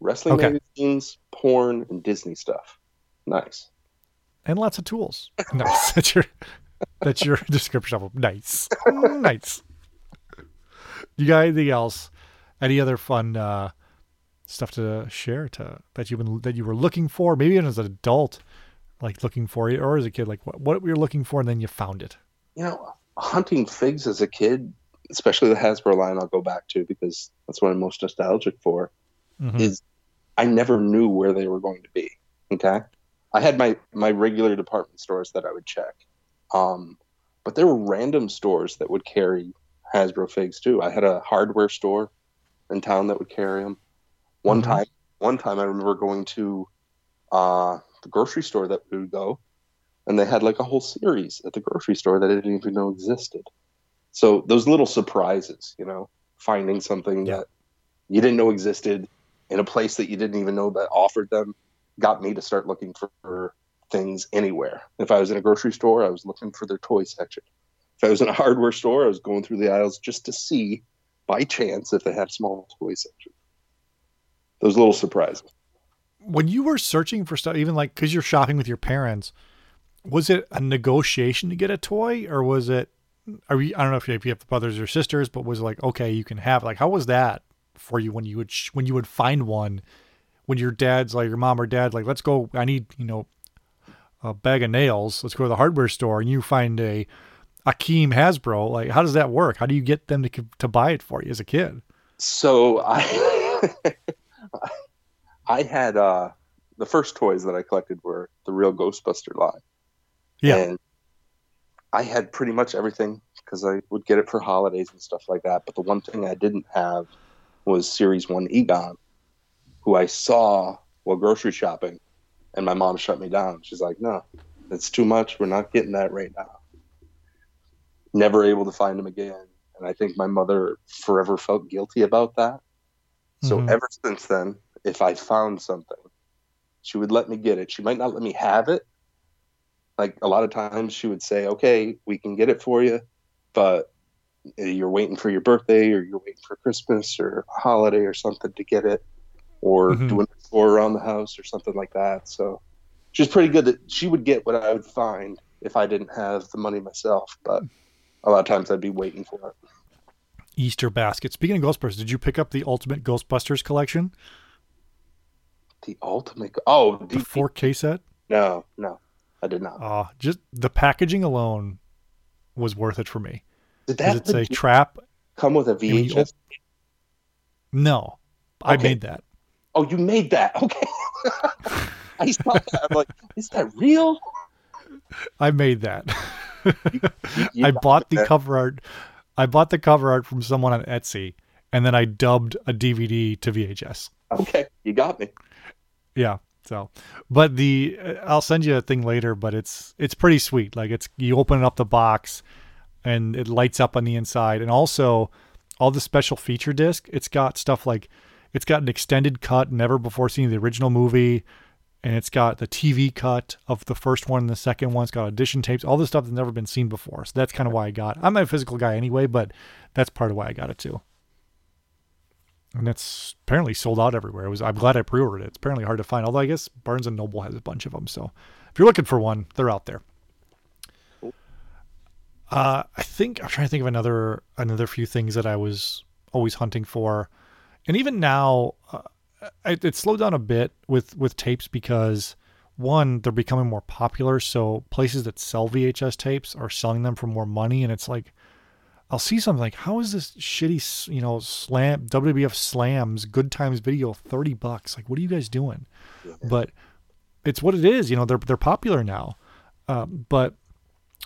Wrestling Okay. magazines, porn, and Disney stuff. Nice. and lots of tools. [LAUGHS] Nice. [LAUGHS] that's your that's your [LAUGHS] description of them. Nice. nice. You got anything else? Any other fun uh, stuff to share to that you've been that you were looking for? Maybe even as an adult, like looking for it, or as a kid, like what what you were looking for, and then you found it. You know, hunting figs as a kid, especially the Hasbro line, I'll go back to because that's what I'm most nostalgic for. Mhm. Is I never knew where they were going to be. Okay, I had my my regular department stores that I would check, um, but there were random stores that would carry Hasbro figs too. I had a hardware store in town that would carry them. One Mhm. time, one time I remember going to uh, the grocery store that we would go, and they had like a whole series at the grocery store that I didn't even know existed. So those little surprises, you know, finding something Yeah. that you didn't know existed in a place that you didn't even know that offered them, got me to start looking for things anywhere. If I was in a grocery store, I was looking for their toy section. If I was in a hardware store, I was going through the aisles just to see, by chance, if they had a small toy section. Those little surprises. When you were searching for stuff, even like because you're shopping with your parents, was it a negotiation to get a toy, or was it? Are you, I don't know if you, if you have brothers or sisters, but was like okay, you can have. Like, how was that for you when you would sh- when you would find one? When your dad's like your mom or dad like, let's go. I need you know a bag of nails. Let's go to the hardware store, and you find a Akeem Hasbro. Like, how does that work? How do you get them to to buy it for you as a kid? So I [LAUGHS] I had uh the first toys that I collected were the real Ghostbuster line. Yeah. And I had pretty much everything because I would get it for holidays and stuff like that. But the one thing I didn't have was Series 1 Egon, who I saw while grocery shopping. And my mom shut me down. She's like, no, it's too much. We're not getting that right now. Never able to find him again. And I think my mother forever felt guilty about that. So Mhm. ever since then, if I found something, she would let me get it. She might not let me have it. Like a lot of times, she would say, "Okay, we can get it for you, but you're waiting for your birthday, or you're waiting for Christmas, or a holiday, or something to get it, or Mhm. doing a tour around the house, or something like that." So she's pretty good that she would get what I would find if I didn't have the money myself. But a lot of times, I'd be waiting for it. Easter basket. Speaking of Ghostbusters, did you pick up the Ultimate Ghostbusters collection, The ultimate. Oh, the D- 4K set? no, no, I did not. Uh, just the packaging alone was worth it for me. Did that it say legit trap? come with a you VHS? No, I made that. Oh, you made that. [LAUGHS] Okay. [LAUGHS] I saw that. I'm like, is that real? I made that. [LAUGHS] You I bought the that. cover art. I bought the cover art from someone on Etsy, and then I dubbed a DVD to VHS. Okay, you got me. Yeah. So, but the uh, I'll send you a thing later, but it's it's pretty sweet. Like it's you open up the box, and it lights up on the inside, and also all the special feature disc. It's got stuff like it's got an extended cut, never before seen the original movie, and it's got the TV cut of the first one and the second one. It's got audition tapes, all this stuff that's never been seen before. So that's kind of why I got. I'm a physical guy anyway, but that's part of why I got it too. And it's apparently sold out everywhere. It was. I'm glad I pre-ordered it. It's apparently hard to find. Although I guess Barnes and Noble has a bunch of them. So if you're looking for one, they're out there. Uh, I think I'm trying to think of another another few things that I was always hunting for, and even now, uh, it, it slowed down a bit with with tapes because one they're becoming more popular. So places that sell VHS tapes are selling them for more money, and it's like I'll see something like, how is this shitty, you know, slam WWF slams good times video thirty bucks? Like, what are you guys doing? But it's what it is. You know, they're they're popular now. Um, but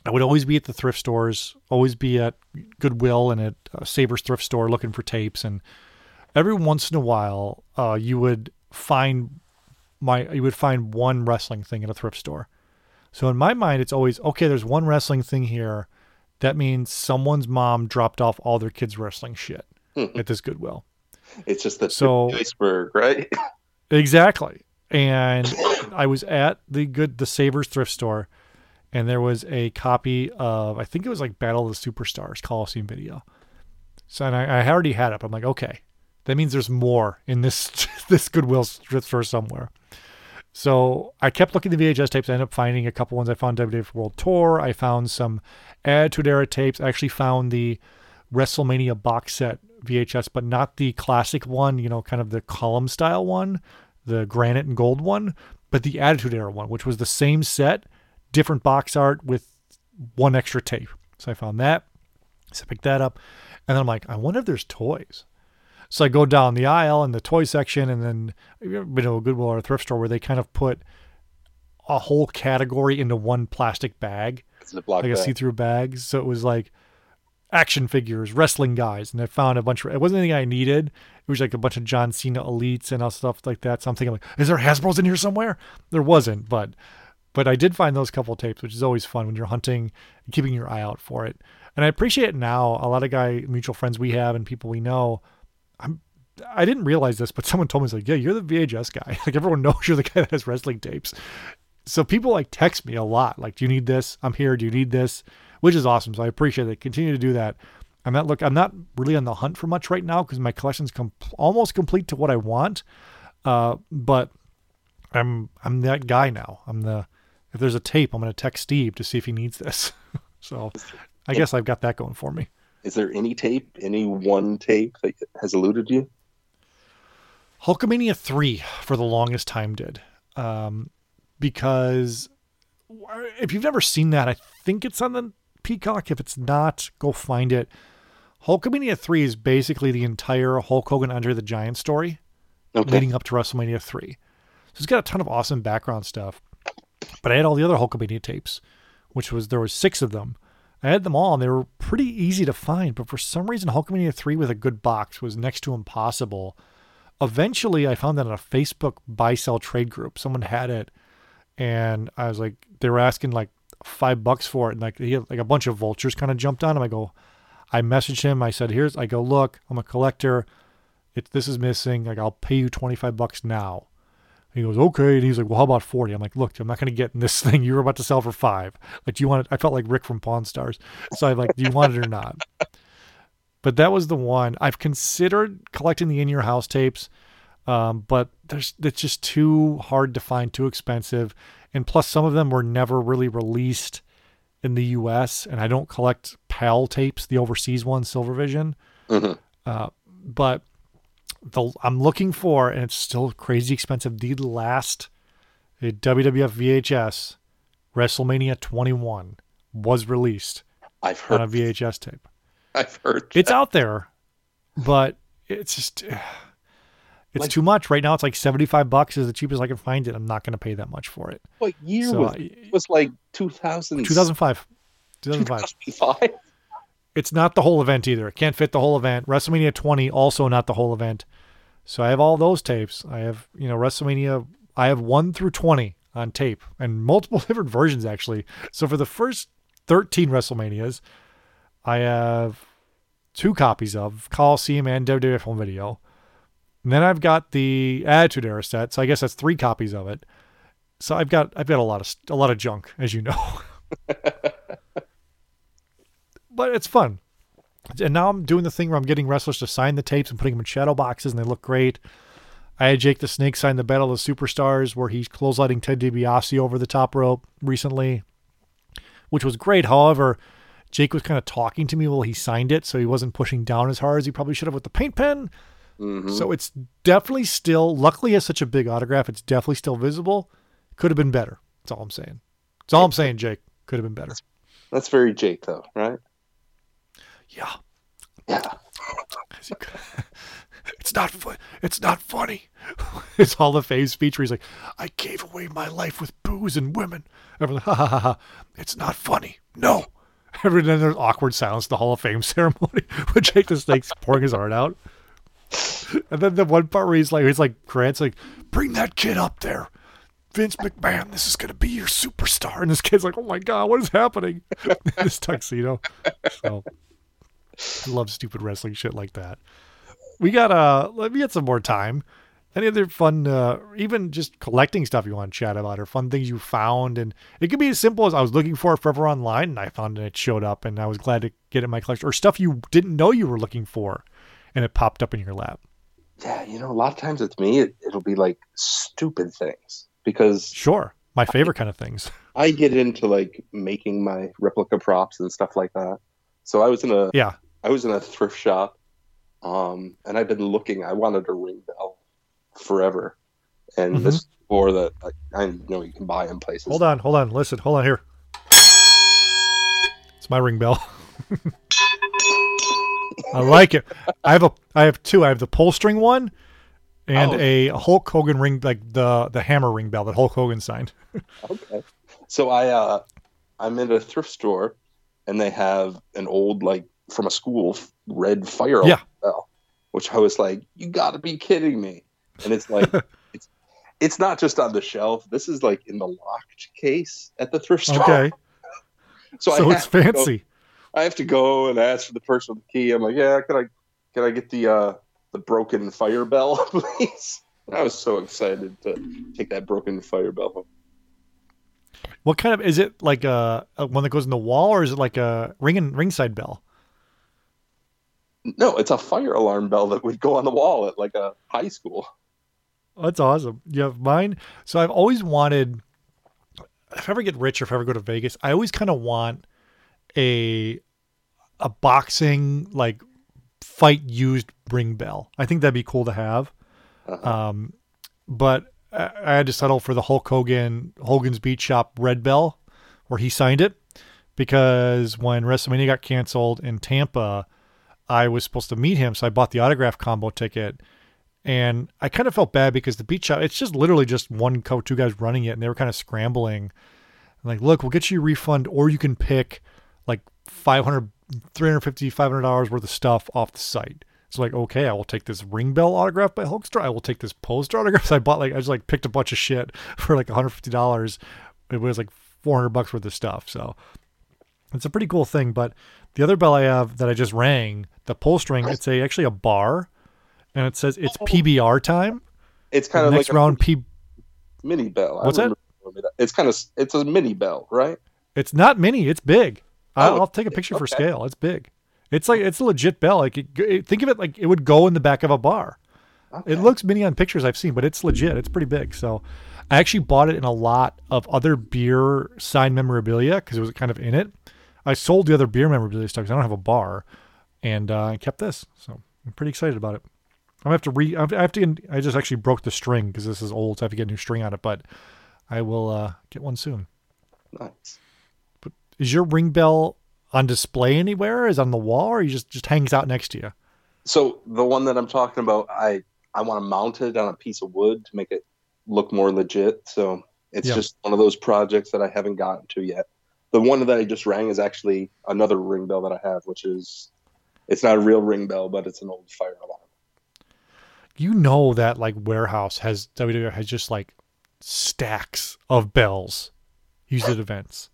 I would always be at the thrift stores, always be at Goodwill and at uh, Savers thrift store looking for tapes, and every once in a while, uh, you would find my you would find one wrestling thing at a thrift store. So in my mind, it's always okay. There's one wrestling thing here. That means someone's mom dropped off all their kids' wrestling shit [LAUGHS] at this Goodwill. It's just the So- iceberg, right? [LAUGHS] Exactly. And I was at the good the Savers thrift store, and there was a copy of I think it was like Battle of the Superstars Coliseum video. So and I, I already had it. but I'm like, okay, that means there's more in this [LAUGHS] this Goodwill thrift store somewhere. So I kept looking at the VHS tapes. I ended up finding a couple ones. I found WWF World Tour. I found some Attitude Era tapes. I actually found the WrestleMania box set VHS, but not the classic one, you know, kind of the column style one, the granite and gold one, but the Attitude Era one, which was the same set, different box art with one extra tape. So I found that. So I picked that up. And then I'm like, I wonder if there's toys. So I go down the aisle in the toy section, and then you ever been to a Goodwill or a thrift store where they kind of put a whole category into one plastic bag, block like a see-through bag. So it was like action figures, wrestling guys, and I found a bunch of. It wasn't anything I needed. It was like a bunch of John Cena elites and all stuff like that. So I'm thinking, like, is there Hasbro's in here somewhere? There wasn't, but but I did find those couple tapes, which is always fun when you're hunting and keeping your eye out for it. And I appreciate it now. A lot of guy mutual friends we have and people we know. I'm I didn't realize this, but someone told me it's like, yeah, you're the VHS guy. [LAUGHS] Like everyone knows you're the guy that has wrestling tapes. So people like text me a lot, like, do you need this? I'm here. Do you need this? Which is awesome. So I appreciate it. Continue to do that. I'm not look. I'm not really on the hunt for much right now because my collection's com- almost complete to what I want. Uh, but I'm I'm that guy now. I'm the if there's a tape, I'm gonna text Steve to see if he needs this. [LAUGHS] so I guess I've got that going for me. Is there any tape, any one tape that has eluded you? Hulkamania 3 for the longest time did. Um, because if you've never seen that, I think it's on the Peacock. If it's not, go find it. Hulkamania 3 is basically the entire Hulk Hogan Under the Giant story Okay. leading up to WrestleMania 3. So it's got a ton of awesome background stuff. But I had all the other Hulkamania tapes, which was there was six of them. I had them all and they were pretty easy to find, but for some reason Hulkamania 3 with a good box was next to impossible. Eventually I found that on a Facebook buy sell trade group. Someone had it and I was like they were asking like five bucks for it and like he had, like a bunch of vultures kind of jumped on him. I go I messaged him, I said, Here's I go, look, I'm a collector it this is missing. Like I'll pay you 25 bucks now. He goes, okay. And he's like, well, how about 40? I'm like, look, I'm not going to get in this [LAUGHS] thing. You were about to sell for five. Like, do you want it? I felt like Rick from Pawn Stars. So I'm like, do you want it or not? [LAUGHS] But that was the one. I've considered collecting the In Your House tapes, um, but there's it's just too hard to find, too expensive. And plus, some of them were never really released in the US. And I don't collect PAL tapes, the overseas ones, Silvervision. Uh, but the I'm looking for, and it's still crazy expensive. The last uh, WWF VHS WrestleMania 21 was released I've heard on a VHS tape. I've heard. It's out there, but it's just [SIGHS] it's Like- too much right now. It's like 75 bucks is the cheapest I can find it. I'm not going to pay that much for it. What year So, was I- it? was like 2000? 2005. 2005. 2005? It's not the whole event either. It can't fit the whole event. WrestleMania 20 also not the whole event. So I have all those tapes. I have, you know, WrestleMania I have 1 through 20 on tape and [LAUGHS] multiple different versions actually. So for the first 13 WrestleManias, I have two copies of Coliseum and WWF home video. And then I've got the Attitude Era set, so I guess that's three copies of it. So I've got I've got a lot of a lot of junk, as you know. [LAUGHS] but it's fun. And now I'm doing the thing where I'm getting wrestlers to sign the tapes and putting them in shadow boxes, and they look great. I had Jake the Snake sign the Battle of the Superstars, where he's clotheslining Ted DiBiase over the top rope recently, which was great. However, Jake was kind of talking to me while he signed it, so he wasn't pushing down as hard as he probably should have with the paint pen. Mm-hmm. So it's definitely still, luckily, it's such a big autograph, it's definitely still visible. Could have been better. That's all I'm saying. That's all I'm saying, Jake. Could have been better. That's very Jake, though, right? Yeah. Yeah. [LAUGHS] It's not fun. It's not funny. [LAUGHS] It's Hall of Fame speech where he's like, "I gave away my life with booze and women." Everyone's like, ha ha ha ha. It's not funny. No. [LAUGHS] Every then there's awkward silence at the Hall of Fame ceremony with Jake the Snake's pouring his heart out. And then the one part where he's like, he's like, Grant's like, "Bring that kid up there." Vince McMahon, this is gonna be your superstar, and this kid's like, "Oh my god, what is happening?" this tuxedo. So, I [LAUGHS] love stupid wrestling shit like that. We got uh let me get some more time. Any other fun uh even just collecting stuff you want to chat about or fun things you found? And it could be as simple as i was looking for it forever online and i found it, it showed up and i was glad to get it in my collection or stuff you didn't know you were looking for and it popped up in your lap. Yeah, you know, a lot of times with me, it, it'll be like stupid things because sure. My favorite kind of things. [LAUGHS] I get into like making my replica props and stuff like that. So I was in a yeah I was in a thrift shop, um, and I've been looking. I wanted a ring bell forever, and Mm-hmm. this store that I, I know you can buy in places. hold on hold on listen hold on here it's my ring bell [LAUGHS] i like it i have a i have two i have the pull string one and Oh. a hulk hogan ring like the the hammer ring bell that hulk hogan signed [LAUGHS] Okay. So I uh, I'm in a thrift store, and they have an old like from a school red fire Yeah. bell, which I was like, you got to be kidding me! And it's like. [LAUGHS] it's It's not just on the shelf. This is like in the locked case at the thrift store. okay [LAUGHS] So, so it's to go- fancy I have to go and ask for the person with the key. I'm like, yeah, can I can I get the uh the broken fire bell, [LAUGHS] please? I was so excited to take that broken fire bell home. what kind of is it like a, a one that goes in the wall or is it like a ring and ringside bell No, it's a fire alarm bell that would go on the wall at like a high school. That's awesome. You have mine. So I've always wanted, if I ever get rich or if I ever go to Vegas, I always kind of want a a boxing like fight used ring bell. I think that'd be cool to have. Um, but I, I had to settle for the Hulk Hogan Hogan's Beach Shop red bell, where he signed it, because when WrestleMania got canceled in Tampa, I was supposed to meet him, so I bought the autograph combo ticket. And I kind of felt bad because the beach shop, it's just literally just one co two guys running it, and they were kind of scrambling. like, look, we'll get you a refund, or you can pick like 500 350 $500 worth of stuff off the site. It's like, okay, I will take this ring bell autograph by Hulkster. I will take this poster autograph. [LAUGHS] So I bought like, I just like picked a bunch of shit [LAUGHS] for like $150. It was like 400 bucks worth of stuff. So it's a pretty cool thing. But the other bell I have that I just rang, the pull string, it's a actually a bar and it says it's oh. PBR time. It's kind of next like round a P. mini bell. What's that? It's kind of it's a mini bell, right? It's not mini. It's big. I'll, Oh, I'll take a picture for scale. It's big. It's like it's a legit bell. Like it, it- think of it like it would go in the back of a bar. It looks mini on pictures I've seen, but it's legit. It's pretty big. So I actually bought it in a lot of other beer sign memorabilia because it was kind of in it. I sold the other beer memorabilia stuff because I don't have a bar, and uh, I kept this. So I'm pretty excited about it. I'm gonna have to re. I have to- I have to. I just actually broke the string because this is old, so I have to get a new string on it. But I will uh, get one soon. Nice. But Is your ring bell on display anywhere? Is it on the wall, or you just just hangs out next to you? So the one that I'm talking about, I I want to mount it on a piece of wood to make it look more legit. So it's Yeah. just one of those projects that I haven't gotten to yet. The one that I just rang is actually another ring bell that I have, which is it's not a real ring bell, but it's an old fire alarm. You know that like warehouse has WWE has just like stacks of bells used at events.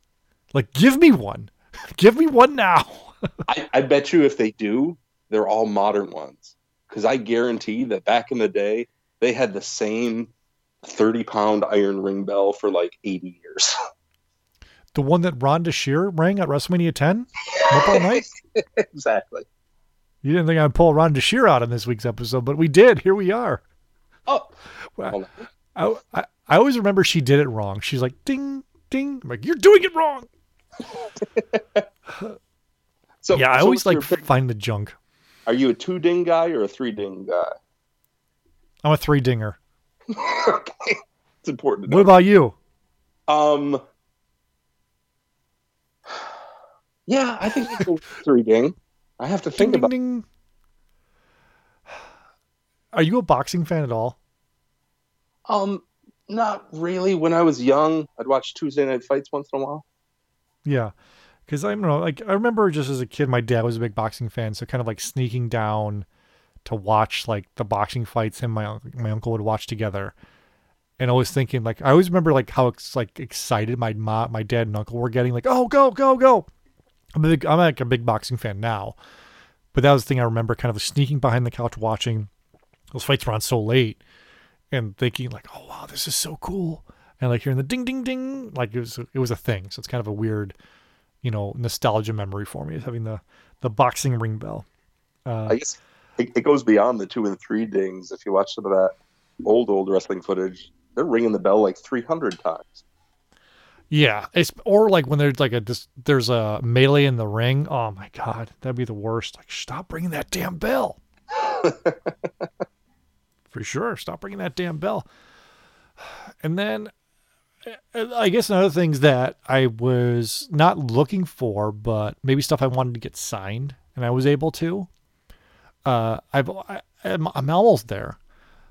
Like, give me one, [LAUGHS] give me one now. [LAUGHS] I, I bet you if they do, they're all modern ones. Because I guarantee that back in the day, they had the same 30 pound iron ring bell for like 80 years. [LAUGHS] The one that Rhonda Shear rang at WrestleMania 10 up all night. [LAUGHS] exactly. You didn't think I'd pull Rhonda Shear out in this week's episode, but we did. Here we are. Oh, Well, I. I, I always remember she did it wrong. She's like, ding, ding. I'm like, you're doing it wrong. [LAUGHS] So yeah, I so always like find the junk. Are you a two ding guy or a three ding guy? I'm a three dinger. [LAUGHS] okay. It's important to What about you? um, yeah, I think it's a three ding. I have to think ding, about. ding. Are you a boxing fan at all? Um, not really. When I was young, I'd watch Tuesday night fights once in a while. Yeah, because I don't know. Like I remember just as a kid, my dad was a big boxing fan, so kind of like sneaking down to watch like the boxing fights him and my uncle, my uncle would watch together, and always thinking like I always remember like how ex- like excited my mom, my dad and uncle were getting like oh go go go. I'm a big I'm like a big boxing fan now, but that was the thing I remember kind of sneaking behind the couch watching. Those fights were on so late, and thinking like oh wow this is so cool, and like hearing the ding ding ding like it was it was a thing. So it's kind of a weird you know nostalgia memory for me is having the the boxing ring bell. Uh, I guess it, it goes beyond the two and three dings. If you watch some of that old old wrestling footage, they're ringing the bell like three hundred times. Yeah, it's or like when there's like a this, there's a melee in the ring. Oh my god, that'd be the worst. Like stop bringing that damn bell. [LAUGHS] For sure, stop bringing that damn bell. And then uh, I guess another things that I was not looking for, but maybe stuff I wanted to get signed, and I was able to. Uh, I've I, I'm, I'm almost there.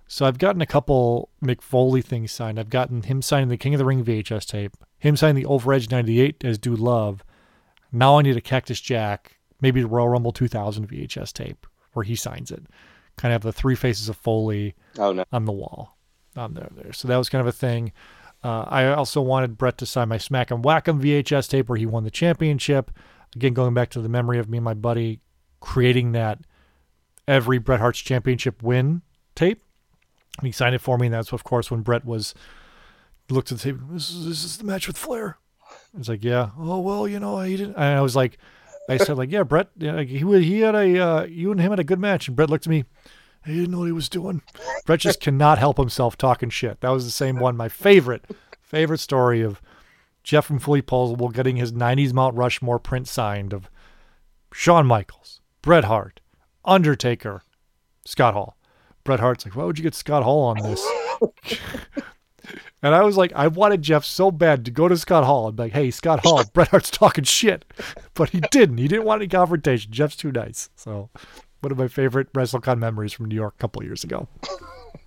So I've gotten a couple Mick Foley things signed. I've gotten him signing the King of the Ring VHS tape, him signing the Over Edge 98 as Dude Love. Now I need a Cactus Jack, maybe the Royal Rumble 2000 VHS tape where he signs it. Kind of have the three faces of Foley Oh no! on the wall on there there so that was kind of a thing uh, i also wanted bret to sign my smack and whack 'em vhs tape where he won the championship again going back to the memory of me and my buddy creating that every bret hart's championship win tape and he signed it for me and that's of course when bret was looked at the tape this is, this is the match with flair it's like yeah oh well you know he didn't and i was like i said like yeah bret yeah, he, he had a uh, you and him had a good match and bret looked at me he didn't know what he was doing. Bret just cannot help himself talking shit. That was the same one. My favorite, favorite story of Jeff from Fully Puzzle getting his 90s Mount Rushmore print signed of Shawn Michaels, Bret Hart, Undertaker, Scott Hall. Bret Hart's like, why would you get Scott Hall on this? [LAUGHS] And I was like, I wanted Jeff so bad to go to Scott Hall and be like, hey, Scott Hall, [LAUGHS] Bret Hart's talking shit. But he didn't. He didn't want any confrontation. Jeff's too nice. So, one of my favorite WrestleCon memories from New York a couple years ago.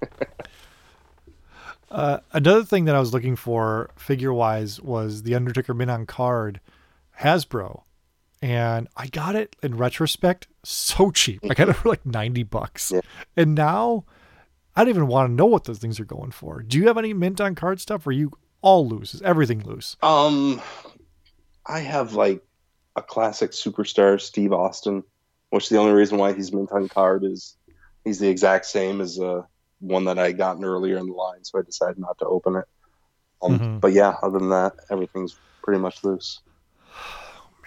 [LAUGHS] uh, another thing that I was looking for figure wise was the Undertaker mint on card Hasbro. And I got it in retrospect so cheap. I got it for like 90 bucks. Yeah. And now I don't even want to know what those things are going for. Do you have any mint on card stuff? Or are you all loose? Is everything loose? Um, I have like a classic superstar, Steve Austin, which the only reason why he's mint on card is he's the exact same as uh, one that I gotten earlier in the line, so I decided not to open it. Um, Mhm. But yeah, other than that, everything's pretty much loose.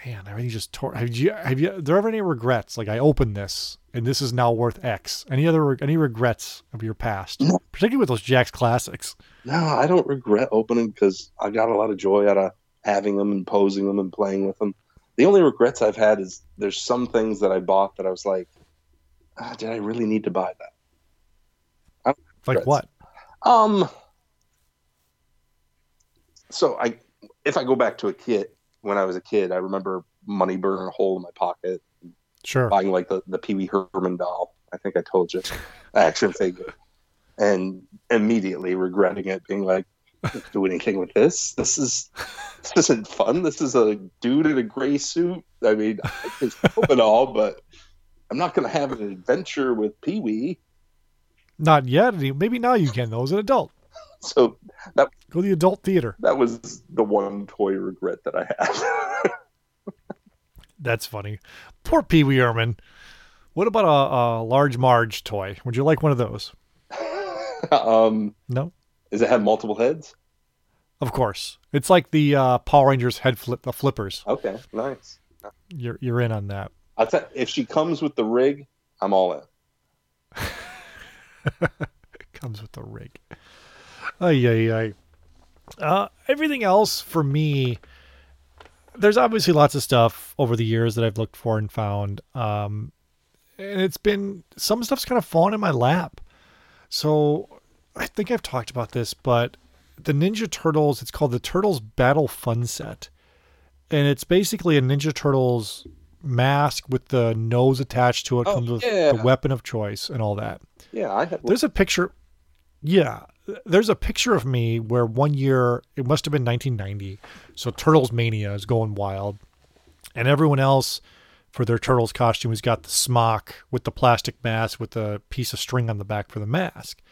Man, everything just tore. Have you have you? There ever any regrets? Like I opened this and this is now worth X. Any other any regrets of your past, No. particularly with those Jakks classics? No, I don't regret opening because I got a lot of joy out of having them and posing them and playing with them. The only regrets I've had is there's some things that I bought that I was like, ah, did I really need to buy that? Like what? Um. So I, if I go back to a kid when I was a kid, I remember money burning a hole in my pocket, Sure. buying like the the Pee Wee Herman doll. I think I told you, [LAUGHS] action figure, and immediately regretting it, being like, "Can't "Do anything with this? This is this isn't fun. This is a dude in a gray suit. I mean, it's cool and all, but I'm not going to have an adventure with Pee Wee." Not yet. Maybe now you can though as an adult. So that Go to the adult theater. that was the one toy regret that I had. [LAUGHS] That's funny. Poor Pee Wee Herman. What about a, a large Marge toy? Would you like one of those? [LAUGHS] um, No. does it have multiple heads? Of course. It's like the uh, Power Rangers head flip, the flippers. Okay, nice. You're you're in on that. If she comes with the rig, I'm all in. [LAUGHS] comes with the rig. Ay, ay, ay. Uh, everything else for me, there's obviously lots of stuff over the years that I've looked for and found. Um, and it's been some stuff's kind of fallen in my lap. So I think I've talked about this, but the Ninja Turtles, it's called the Turtles Battle Fun Set. And it's basically a Ninja Turtles mask with the nose attached to it, Oh, comes with yeah. the weapon of choice and all that. Yeah, I had. There's a picture. Yeah, there's a picture of me where one year it must have been 1990. So Turtles Mania is going wild, and everyone else for their Turtles costume has got the smock with the plastic mask with the piece of string on the back for the mask.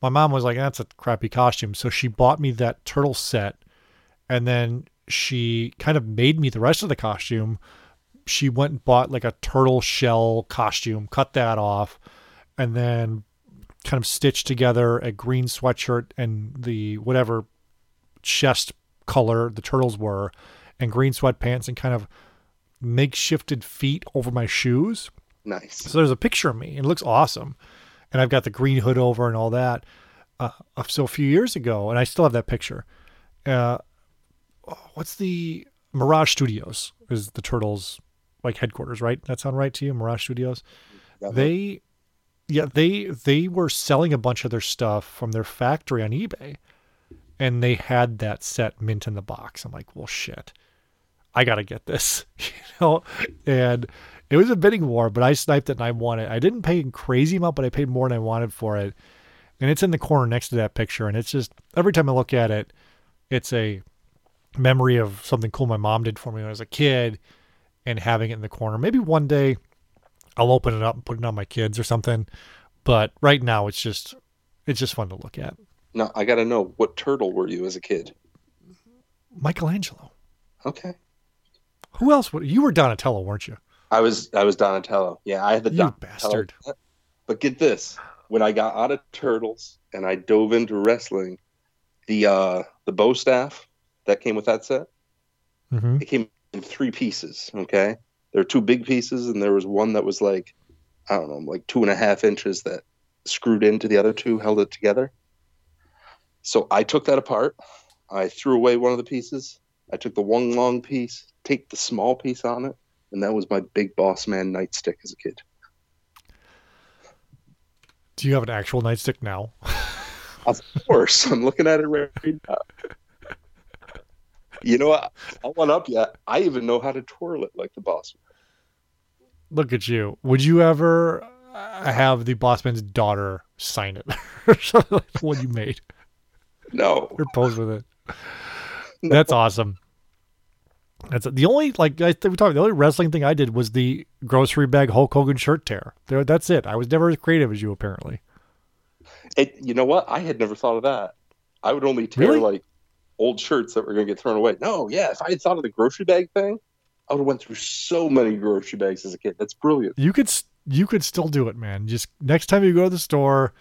My mom was like, "That's a crappy costume," so she bought me that turtle set, and then she kind of made me the rest of the costume. She went and bought like a turtle shell costume, cut that off, and then kind of stitched together a green sweatshirt and the whatever chest color the turtles were and green sweatpants and kind of makeshifted feet over my shoes. nice. So there's a picture of me. It looks awesome. And I've got the green hood over and all that. Uh, so a few years ago, and I still have that picture. Uh, what's the Mirage Studios is the Turtles like headquarters, right? That sound right to you? Mirage Studios. They, yeah, they they were selling a bunch of their stuff from their factory on eBay, and they had that set mint in the box. I'm like, well, shit, I gotta get this, [LAUGHS] you know. And it was a bidding war, but I sniped it and I won it. I didn't pay a crazy amount, but I paid more than I wanted for it. And it's in the corner next to that picture, and it's just every time I look at it, it's a memory of something cool my mom did for me when I was a kid, and having it in the corner. Maybe one day I'll open it up and put it on my kids or something. But right now, it's just it's just fun to look at. No, I got to know what turtle were you as a kid? Michelangelo. Okay. Who else would you were Donatello, weren't you? I was I was Donatello. Yeah, I had the You Donatello. bastard. But get this: when I got out of turtles and I dove into wrestling, the uh the bow staff that came with that set, Mm-hmm. it came in three pieces. Okay, there were two big pieces, and there was one that was like I don't know, like two and a half inches that screwed into the other two, held it together. So I took that apart. I threw away one of the pieces. I took the one long piece, taped the small piece on it, and that was my big boss man nightstick as a kid. Do you have an actual nightstick now? Of course, I'm looking at it right now. [LAUGHS] You know what? I'll one up yet. I even know how to twirl it like the boss. Look at you. Would you ever have the boss man's daughter sign it [LAUGHS] or something like what you made No, or pose with it? That's awesome. That's the only like I think we talked. The only wrestling thing I did was the grocery bag Hulk Hogan shirt tear. There, that's it. I was never as creative as you apparently. it. You know what? I had never thought of that. I would only tear Really? like old shirts that were going to get thrown away. No, yeah. If I had thought of the grocery bag thing, I would have went through so many grocery bags as a kid. That's brilliant. You could you could still do it, man. Just next time you go to the store,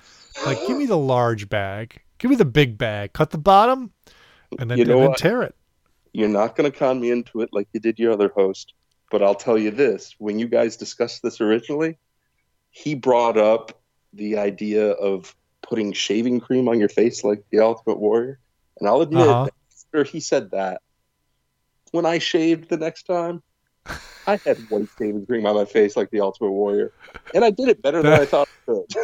like give me the [GASPS] large bag, give me the big bag, cut the bottom, and then, You know and then tear it. You're not going to con me into it like you did your other host, but I'll tell you this: when you guys discussed this originally, he brought up the idea of putting shaving cream on your face like the Ultimate Warrior, and I'll admit, Uh-huh. after he said that, when I shaved the next time, I had white shaving cream on my face like the Ultimate Warrior, and I did it better than I thought I could.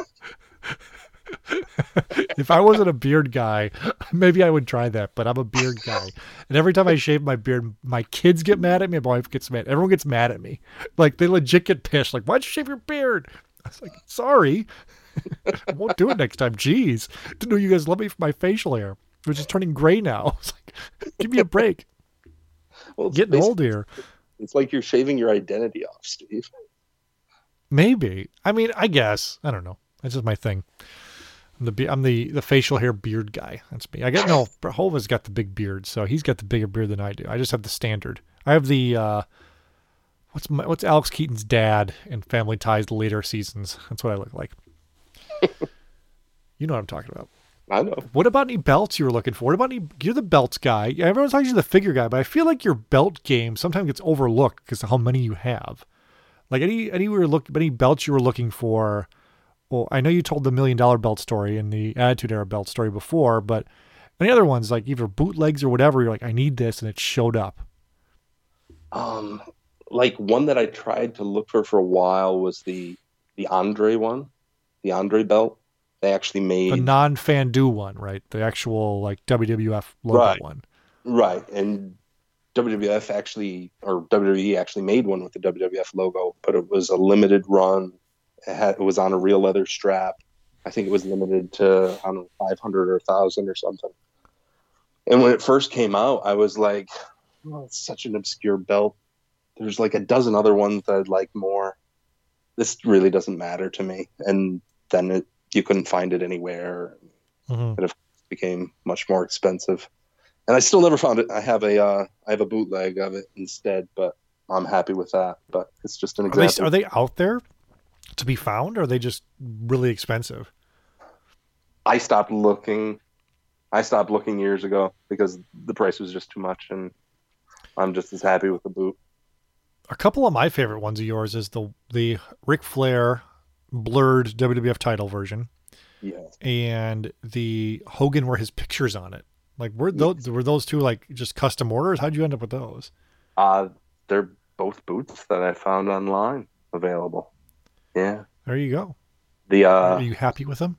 [LAUGHS] if I wasn't a beard guy, maybe I would try that, but I'm a beard guy. And every time I shave my beard, my kids get mad at me, my wife gets mad. Everyone gets mad at me. Like they legit get pissed. Like, why'd you shave your beard? I was like, sorry. [LAUGHS] I won't do it next time. Jeez. Didn't know you guys love me for my facial hair, which is turning gray now. [LAUGHS] Like, give me a break. [LAUGHS] Well, Getting old here. It's like you're shaving your identity off, Steve. Maybe. I mean, I guess. I don't know. That's just my thing. I'm the I'm the the facial hair beard guy. That's me. I get no. [LAUGHS] Hova's got the big beard, so he's got the bigger beard than I do. I just have the standard. I have the uh, what's my, what's Alex Keaton's dad in Family Ties later seasons. That's what I look like. you know what I'm talking about. I know. What about any belts you were looking for? What about any? You're the belts guy. Everyone's talking to the figure guy, but I feel like your belt game sometimes gets overlooked because of how many you have. Like any any we were look any belts you were looking for. Well, I know you told the million dollar belt story and the Attitude Era belt story before, but any other ones like either bootlegs or whatever, you're like, I need this, and it showed up. Um, like one that I tried to look for for a while was the the Andre one, the Andre belt. They actually made The non Fandu one, right? The actual like WWF logo Right. one. right, and WWF actually or WWE actually made one with the WWF logo, but it was a limited run. It, had, it was on a real leather strap. I think it was limited to I don't know five hundred or thousand or something. And when it first came out, I was like, oh, "It's such an obscure belt." There's like a dozen other ones that I'd like more. This really doesn't matter to me. And then it, you couldn't find it anywhere. hmm It became much more expensive. And I still never found it. I have a uh, I have a bootleg of it instead, but I'm happy with that. But it's just an Are they example. are they out there to be found, or are they just really expensive? I stopped looking. I stopped looking years ago because the price was just too much, and I'm just as happy with the boot. a couple of my favorite ones of yours is the the Ric Flair blurred WWF title version Yeah, and the Hogan were his pictures on it. Like were those were those two like just custom orders? How'd you end up with those? uh, they're both boots that I found online available. Yeah, There you go. the uh, Are you happy with them?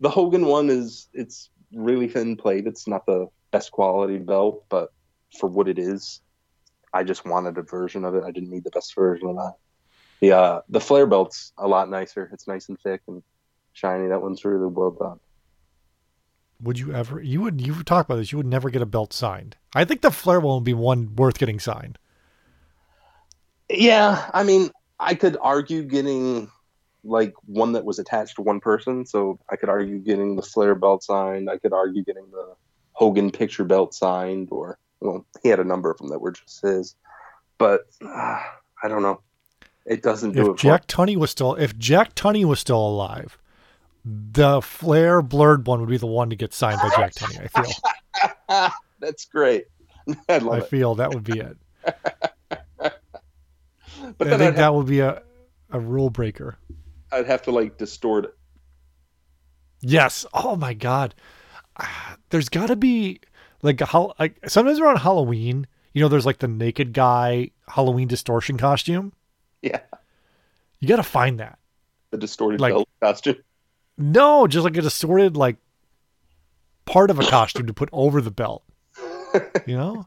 the Hogan one is it's really thin plate. It's not the best quality belt, but for what it is, I just wanted a version of it. I didn't need the best version of that. The uh, the Flair belt's a lot nicer. It's nice and thick and shiny. That one's really well done. Would you ever? You would. You would talk about this. You would never get a belt signed. I think the Flair one would be one worth getting signed. Yeah, I mean, I could argue getting like one that was attached to one person. So I could argue getting the Flair belt signed. I could argue getting the Hogan picture belt signed, or well, he had a number of them that were just his. But uh, I don't know. It doesn't do If it. for Jack Tunney was still, if Jack Tunney was still alive, the Flair blurred one would be the one to get signed by Jack Tunney. I feel. [LAUGHS] That's great. [LAUGHS] I love I feel that would be it. [LAUGHS] But I think that would be a, a rule breaker. I'd have to like distort it. Yes. Oh my God. Ah, There's got to be like a like sometimes around Halloween, you know, there's like the naked guy Halloween distortion costume. [LAUGHS] Yeah, You got to find that. the distorted Like- belt costume. No, just like a distorted like part of a costume to put over the belt. [LAUGHS] You know?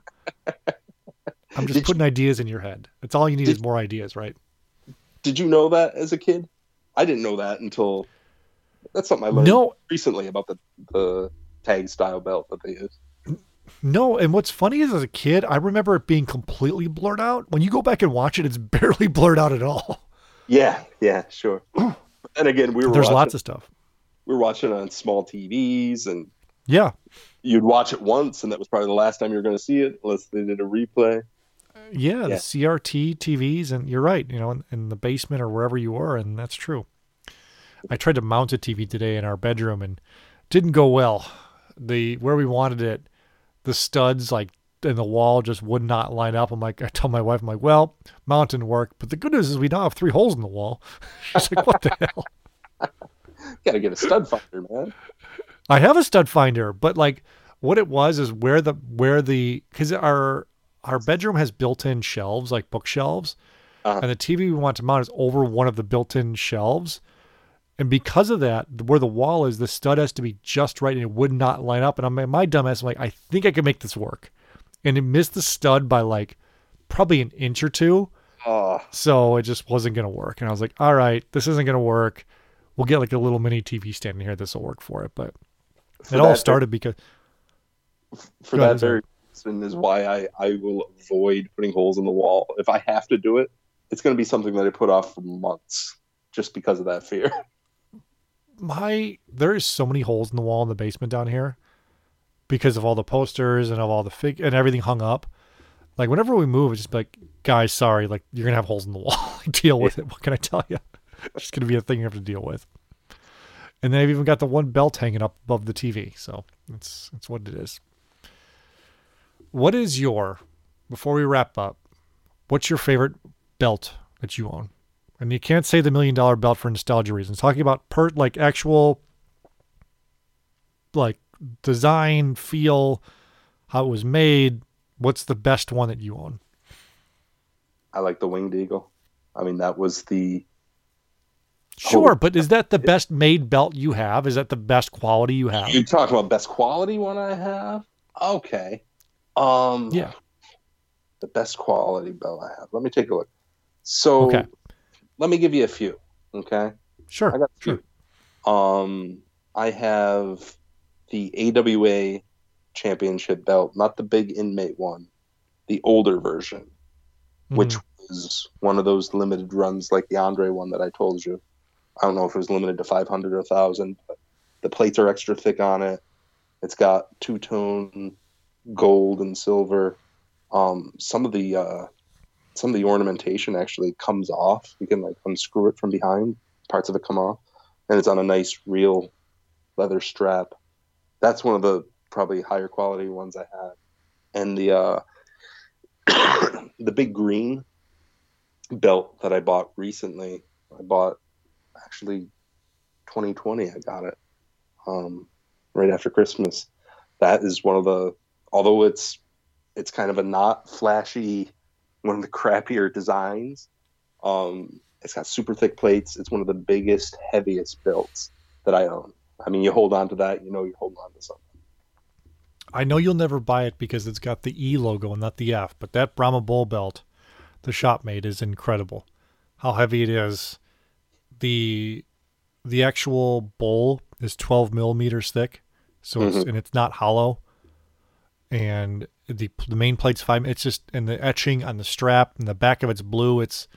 I'm just Did putting ideas in your head. That's all you need Did- is more ideas, right? Did you know that as a kid? I didn't know that until that's something I learned No, recently about the the tag style belt that they use. No. And what's funny is as a kid, I remember it being completely blurred out. When you go back and watch it, it's [LAUGHS] barely blurred out at all. Yeah, yeah, sure. [CLEARS THROAT] and again, we were There's watching, lots of stuff. we were watching on small TVs, and Yeah. you'd watch it once, and that was probably the last time you were going to see it, unless they did a replay. Uh, yeah, the CRT TVs, and you're right. You know, in, in the basement or wherever you were, and that's true. I tried to mount a TV today in our bedroom, and didn't go well. The where we wanted it, the studs like in the wall just would not line up. I'm like, I tell my wife, I'm like, well, mountain work, but the good news is we now have three holes in the wall. [LAUGHS] She's like, what the [LAUGHS] hell? Got to get a stud finder, man. I have a stud finder, but like what it was is where the where the because our our bedroom has built-in shelves like bookshelves, Uh-huh. and the TV we want to mount is over one of the built-in shelves, and because of that, where the wall is, the stud has to be just right, and it would not line up. And I'm my dumbass, I'm like, I think I can make this work, and it missed the stud by like probably an inch or two. Oh, So it just wasn't going to work. And I was like, all right, this isn't going to work. We'll get like a little mini TV stand in here. This will work for it. But For it all started because, for that ahead, very reason is why I, I will avoid putting holes in the wall. If I have to do it, it's going to be something that I put off for months just because of that fear. [LAUGHS] my, there is so many holes in the wall in the basement down here because of all the posters and of all the fig and everything hung up. Like whenever we move, it's just like, guys, sorry, like you're to have holes in the wall. [LAUGHS] deal with it. What can I tell you? [LAUGHS] it's just to be a thing you have to deal with. And then I've even got the one belt hanging up above the TV. So it's, it's what it is. What is your, before we wrap up, what's your favorite belt that you own? And you can't say the million dollar belt for nostalgia reasons. Talking about per like actual like design, feel, how it was made. What's the best one that you own? I like the winged eagle. I mean, that was the Sure, but is that the best made belt you have? Is that the best quality you have? You talk about best quality one I have? Okay. Um Yeah. the best quality belt I have. Let me take a look. So Okay. Let me give you a few. Okay. Sure. I got a sure. few. Um I have the AWA championship belt, not the big inmate one, the older version, which Mm-hmm. was one of those limited runs like the Andre one that I told you. I don't know if it was limited to 500 or 1,000, but the plates are extra thick on it. It's got two tone gold and silver. Um, some of the uh, some of the ornamentation actually comes off. You can like unscrew it from behind. Parts of it come off, and it's on a nice real leather strap. That's one of the probably higher quality ones I had. And the uh, [COUGHS] the big green belt that I bought recently. I bought actually 2020. I got it um, right after Christmas. That is one of the although it's it's kind of a not flashy one of the crappier designs. Um, it's got super thick plates. It's one of the biggest, heaviest belts that I own. I mean, you hold on to that, you know, you hold on to something. I know you'll never buy it because it's got the E logo and not the F, but that Brahma Bull belt the shop made is incredible. How heavy it is. The the actual bowl is 12 millimeters thick, so it's and it's not hollow. And the the main plate's five. It's just and the etching on the strap and the back of it's blue. It's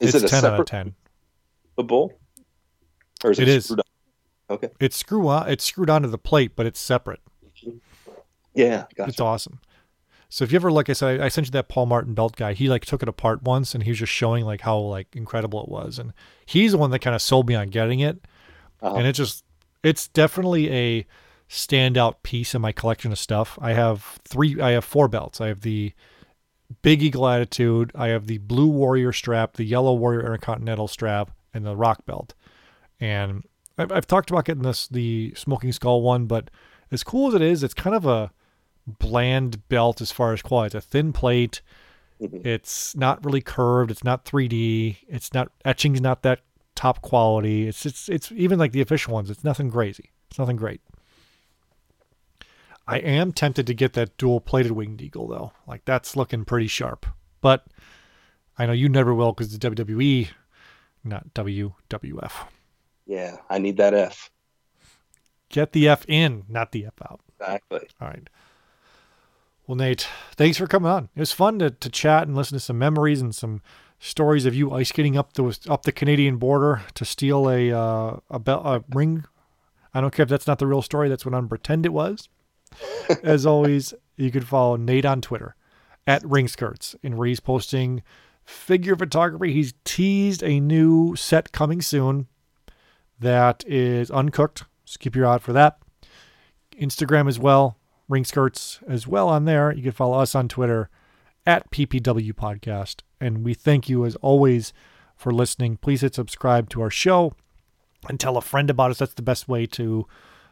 Is it's it a 10 out of 10. A bull? Or is it, It is. screwed up? Okay. It's screw on. It's screwed onto the plate, but it's separate. Yeah, gotcha. It's awesome. So if you ever, like I said, I, I sent you that Paul Martin belt guy. He like took it apart once, and he was just showing like how like incredible it was. And he's the one that kind of sold me on getting it. Uh-huh. And it just, it's definitely a standout piece in my collection of stuff. I have three, I have four belts. I have the Big Eagle Attitude. I have the Blue Warrior strap, the Yellow Warrior Intercontinental strap, and the Rock belt. And I've, I've talked about getting this the Smoking Skull one, but as cool as it is, it's kind of a bland belt as far as quality. It's a thin plate. Mhm. It's not really curved. It's not 3D. It's not etching's not that top quality. It's it's it's even like the official ones. It's nothing crazy. It's nothing great. I am tempted to get that dual plated winged eagle though. Like that's looking pretty sharp. But I know you never will because it's WWE, not WWF. Yeah, I need that F. Get the F in, not the F out. Exactly. All right. Well, Nate, thanks for coming on. It was fun to, to chat and listen to some memories and some stories of you ice skating up the up the Canadian border to steal a uh, a, bell, a ring. I don't care if that's not the real story. That's what I'm pretend it was. As always, you can follow Nate on Twitter at Ringskirts, and where he's posting figure photography. He's teased a new set coming soon that is uncooked. So keep your eye out for that. Instagram as well, Ringskirts as well on there. You can follow us on Twitter at PPW Podcast. And we thank you as always for listening. Please hit subscribe to our show and tell a friend about us. That's the best way to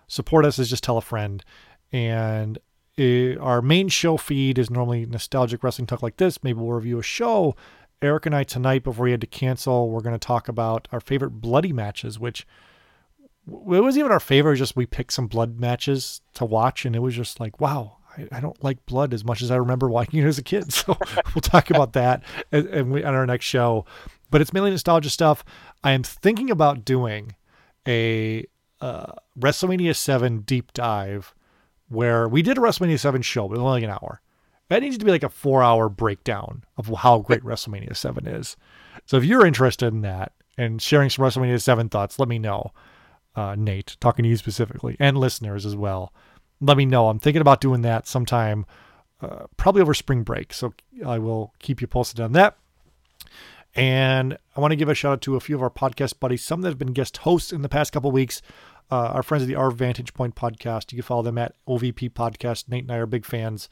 support us is just tell a friend. And uh, our main show feed is normally nostalgic wrestling talk like this. Maybe we'll review a show. Eric and I tonight, before we had to cancel, we're going to talk about our favorite bloody matches, which it was even our favorite. Just we picked some blood matches to watch, and it was just like, wow, I, I don't like blood as much as I remember [LAUGHS] watching it as a kid. [LAUGHS] So we'll talk about that [LAUGHS] and, and we, on our next show. But it's mainly nostalgia stuff. I am thinking about doing a uh, WrestleMania 7 deep dive where we did a WrestleMania 7 show, but only an hour. That needs to be like a four hour breakdown of how great WrestleMania 7 is. So if you're interested in that and sharing some WrestleMania 7 thoughts, let me know. Uh, Nate, talking to you specifically, and listeners as well. Let me know. I'm thinking about doing that sometime, uh, probably over spring break. So I will keep you posted on that. And I want to give a shout out to a few of our podcast buddies, some that have been guest hosts in the past couple weeks. Uh, our friends at the Our Vantage Point podcast. You can follow them at OVP Podcast. Nate and I are big fans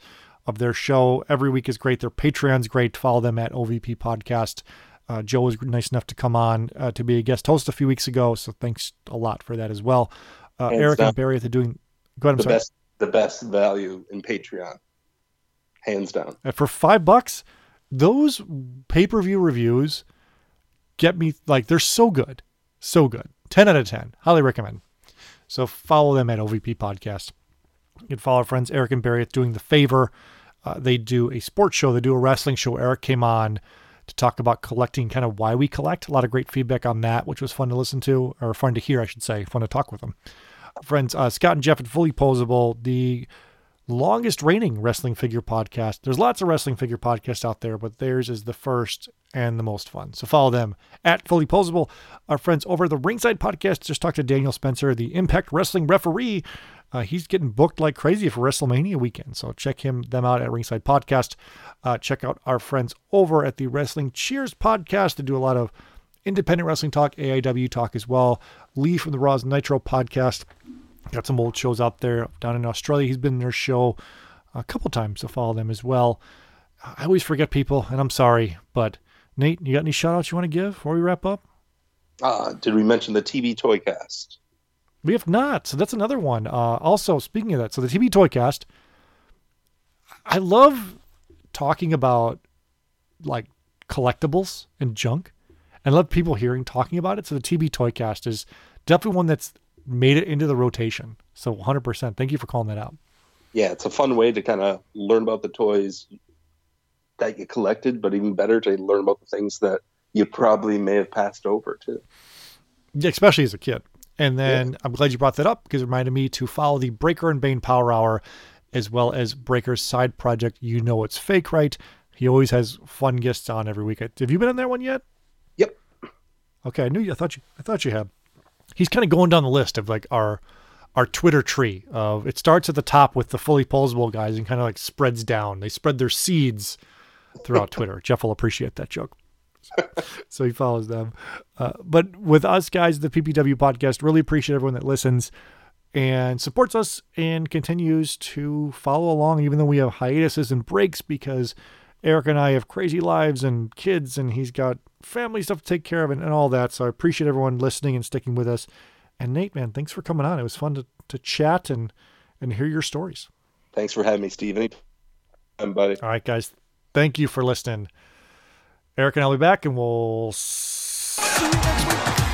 of their show. Every week is great. Their Patreon's great. Follow them at OVP Podcast. Uh, Joe was nice enough to come on uh, to be a guest host a few weeks ago, so thanks a lot for that as well. Uh, Hands Eric down. and Barry at the doing. Go ahead. I'm The sorry. best, the best value in Patreon, hands down. Uh, for five bucks, those pay per view reviews get me like they're so good, so good. Ten out of ten. Highly recommend. So follow them at OVP Podcast. You can follow our friends Eric and Barry Doing the Favor. Uh, they do a sports show. They do a wrestling show. Eric came on to talk about collecting, kind of why we collect. A lot of great feedback on that, which was fun to listen to, or fun to hear, I should say. Fun to talk with them. Friends, uh, Scott and Jeff at Fully Posable, the longest reigning wrestling figure podcast. There's lots of wrestling figure podcasts out there, but theirs is the first and the most fun. So follow them at Fully Posable. Our friends over the Ringside Podcast just talked to Daniel Spencer, the Impact Wrestling referee. Uh, he's getting booked like crazy for WrestleMania weekend. So check him them out at Ringside Podcast. Uh, check out our friends over at the Wrestling Cheers Podcast. They do a lot of independent wrestling talk, AIW talk as well. Lee from the Raws Nitro Podcast. Got some old shows out there down in Australia. He's been in their show a couple times, so follow them as well. I always forget people, and I'm sorry, but Nate, you got any shout outs you want to give before we wrap up? Uh, did we mention the TV Toycast? We have not. So that's another one. Uh, also, speaking of that, so the TB Toycast, I love talking about like collectibles and junk. and I love people hearing talking about it. So the TB Toycast is definitely one that's made it into the rotation. So 100%. Thank you for calling that out. Yeah, it's a fun way to kind of learn about the toys that you collected, but even better to learn about the things that you probably may have passed over too. Yeah, especially as a kid. And then I'm glad you brought that up because it reminded me to follow the Breaker and Bane Power Hour as well as Breaker's side project. You know it's fake, right? He always has fun guests on every week. Have you been on that one yet? Yep. Okay, I knew you. I thought you. I thought you had. He's kind of going down the list of like our our Twitter tree of it starts at the top with the fully posable guys and kind of like spreads down. They spread their seeds throughout Twitter. Jeff will appreciate that joke. so he follows them. Uh, but with us guys, the PPW podcast, really appreciate everyone that listens and supports us and continues to follow along, even though we have hiatuses and breaks because Eric and I have crazy lives and kids, and he's got family stuff to take care of and, and all that. So I appreciate everyone listening and sticking with us. And Nate, man, thanks for coming on. It was fun to, to chat and, and hear your stories. Thanks for having me, Steve. Anytime, buddy. All right, guys. Thank you for listening. Eric and I'll be back, and we'll see you next week.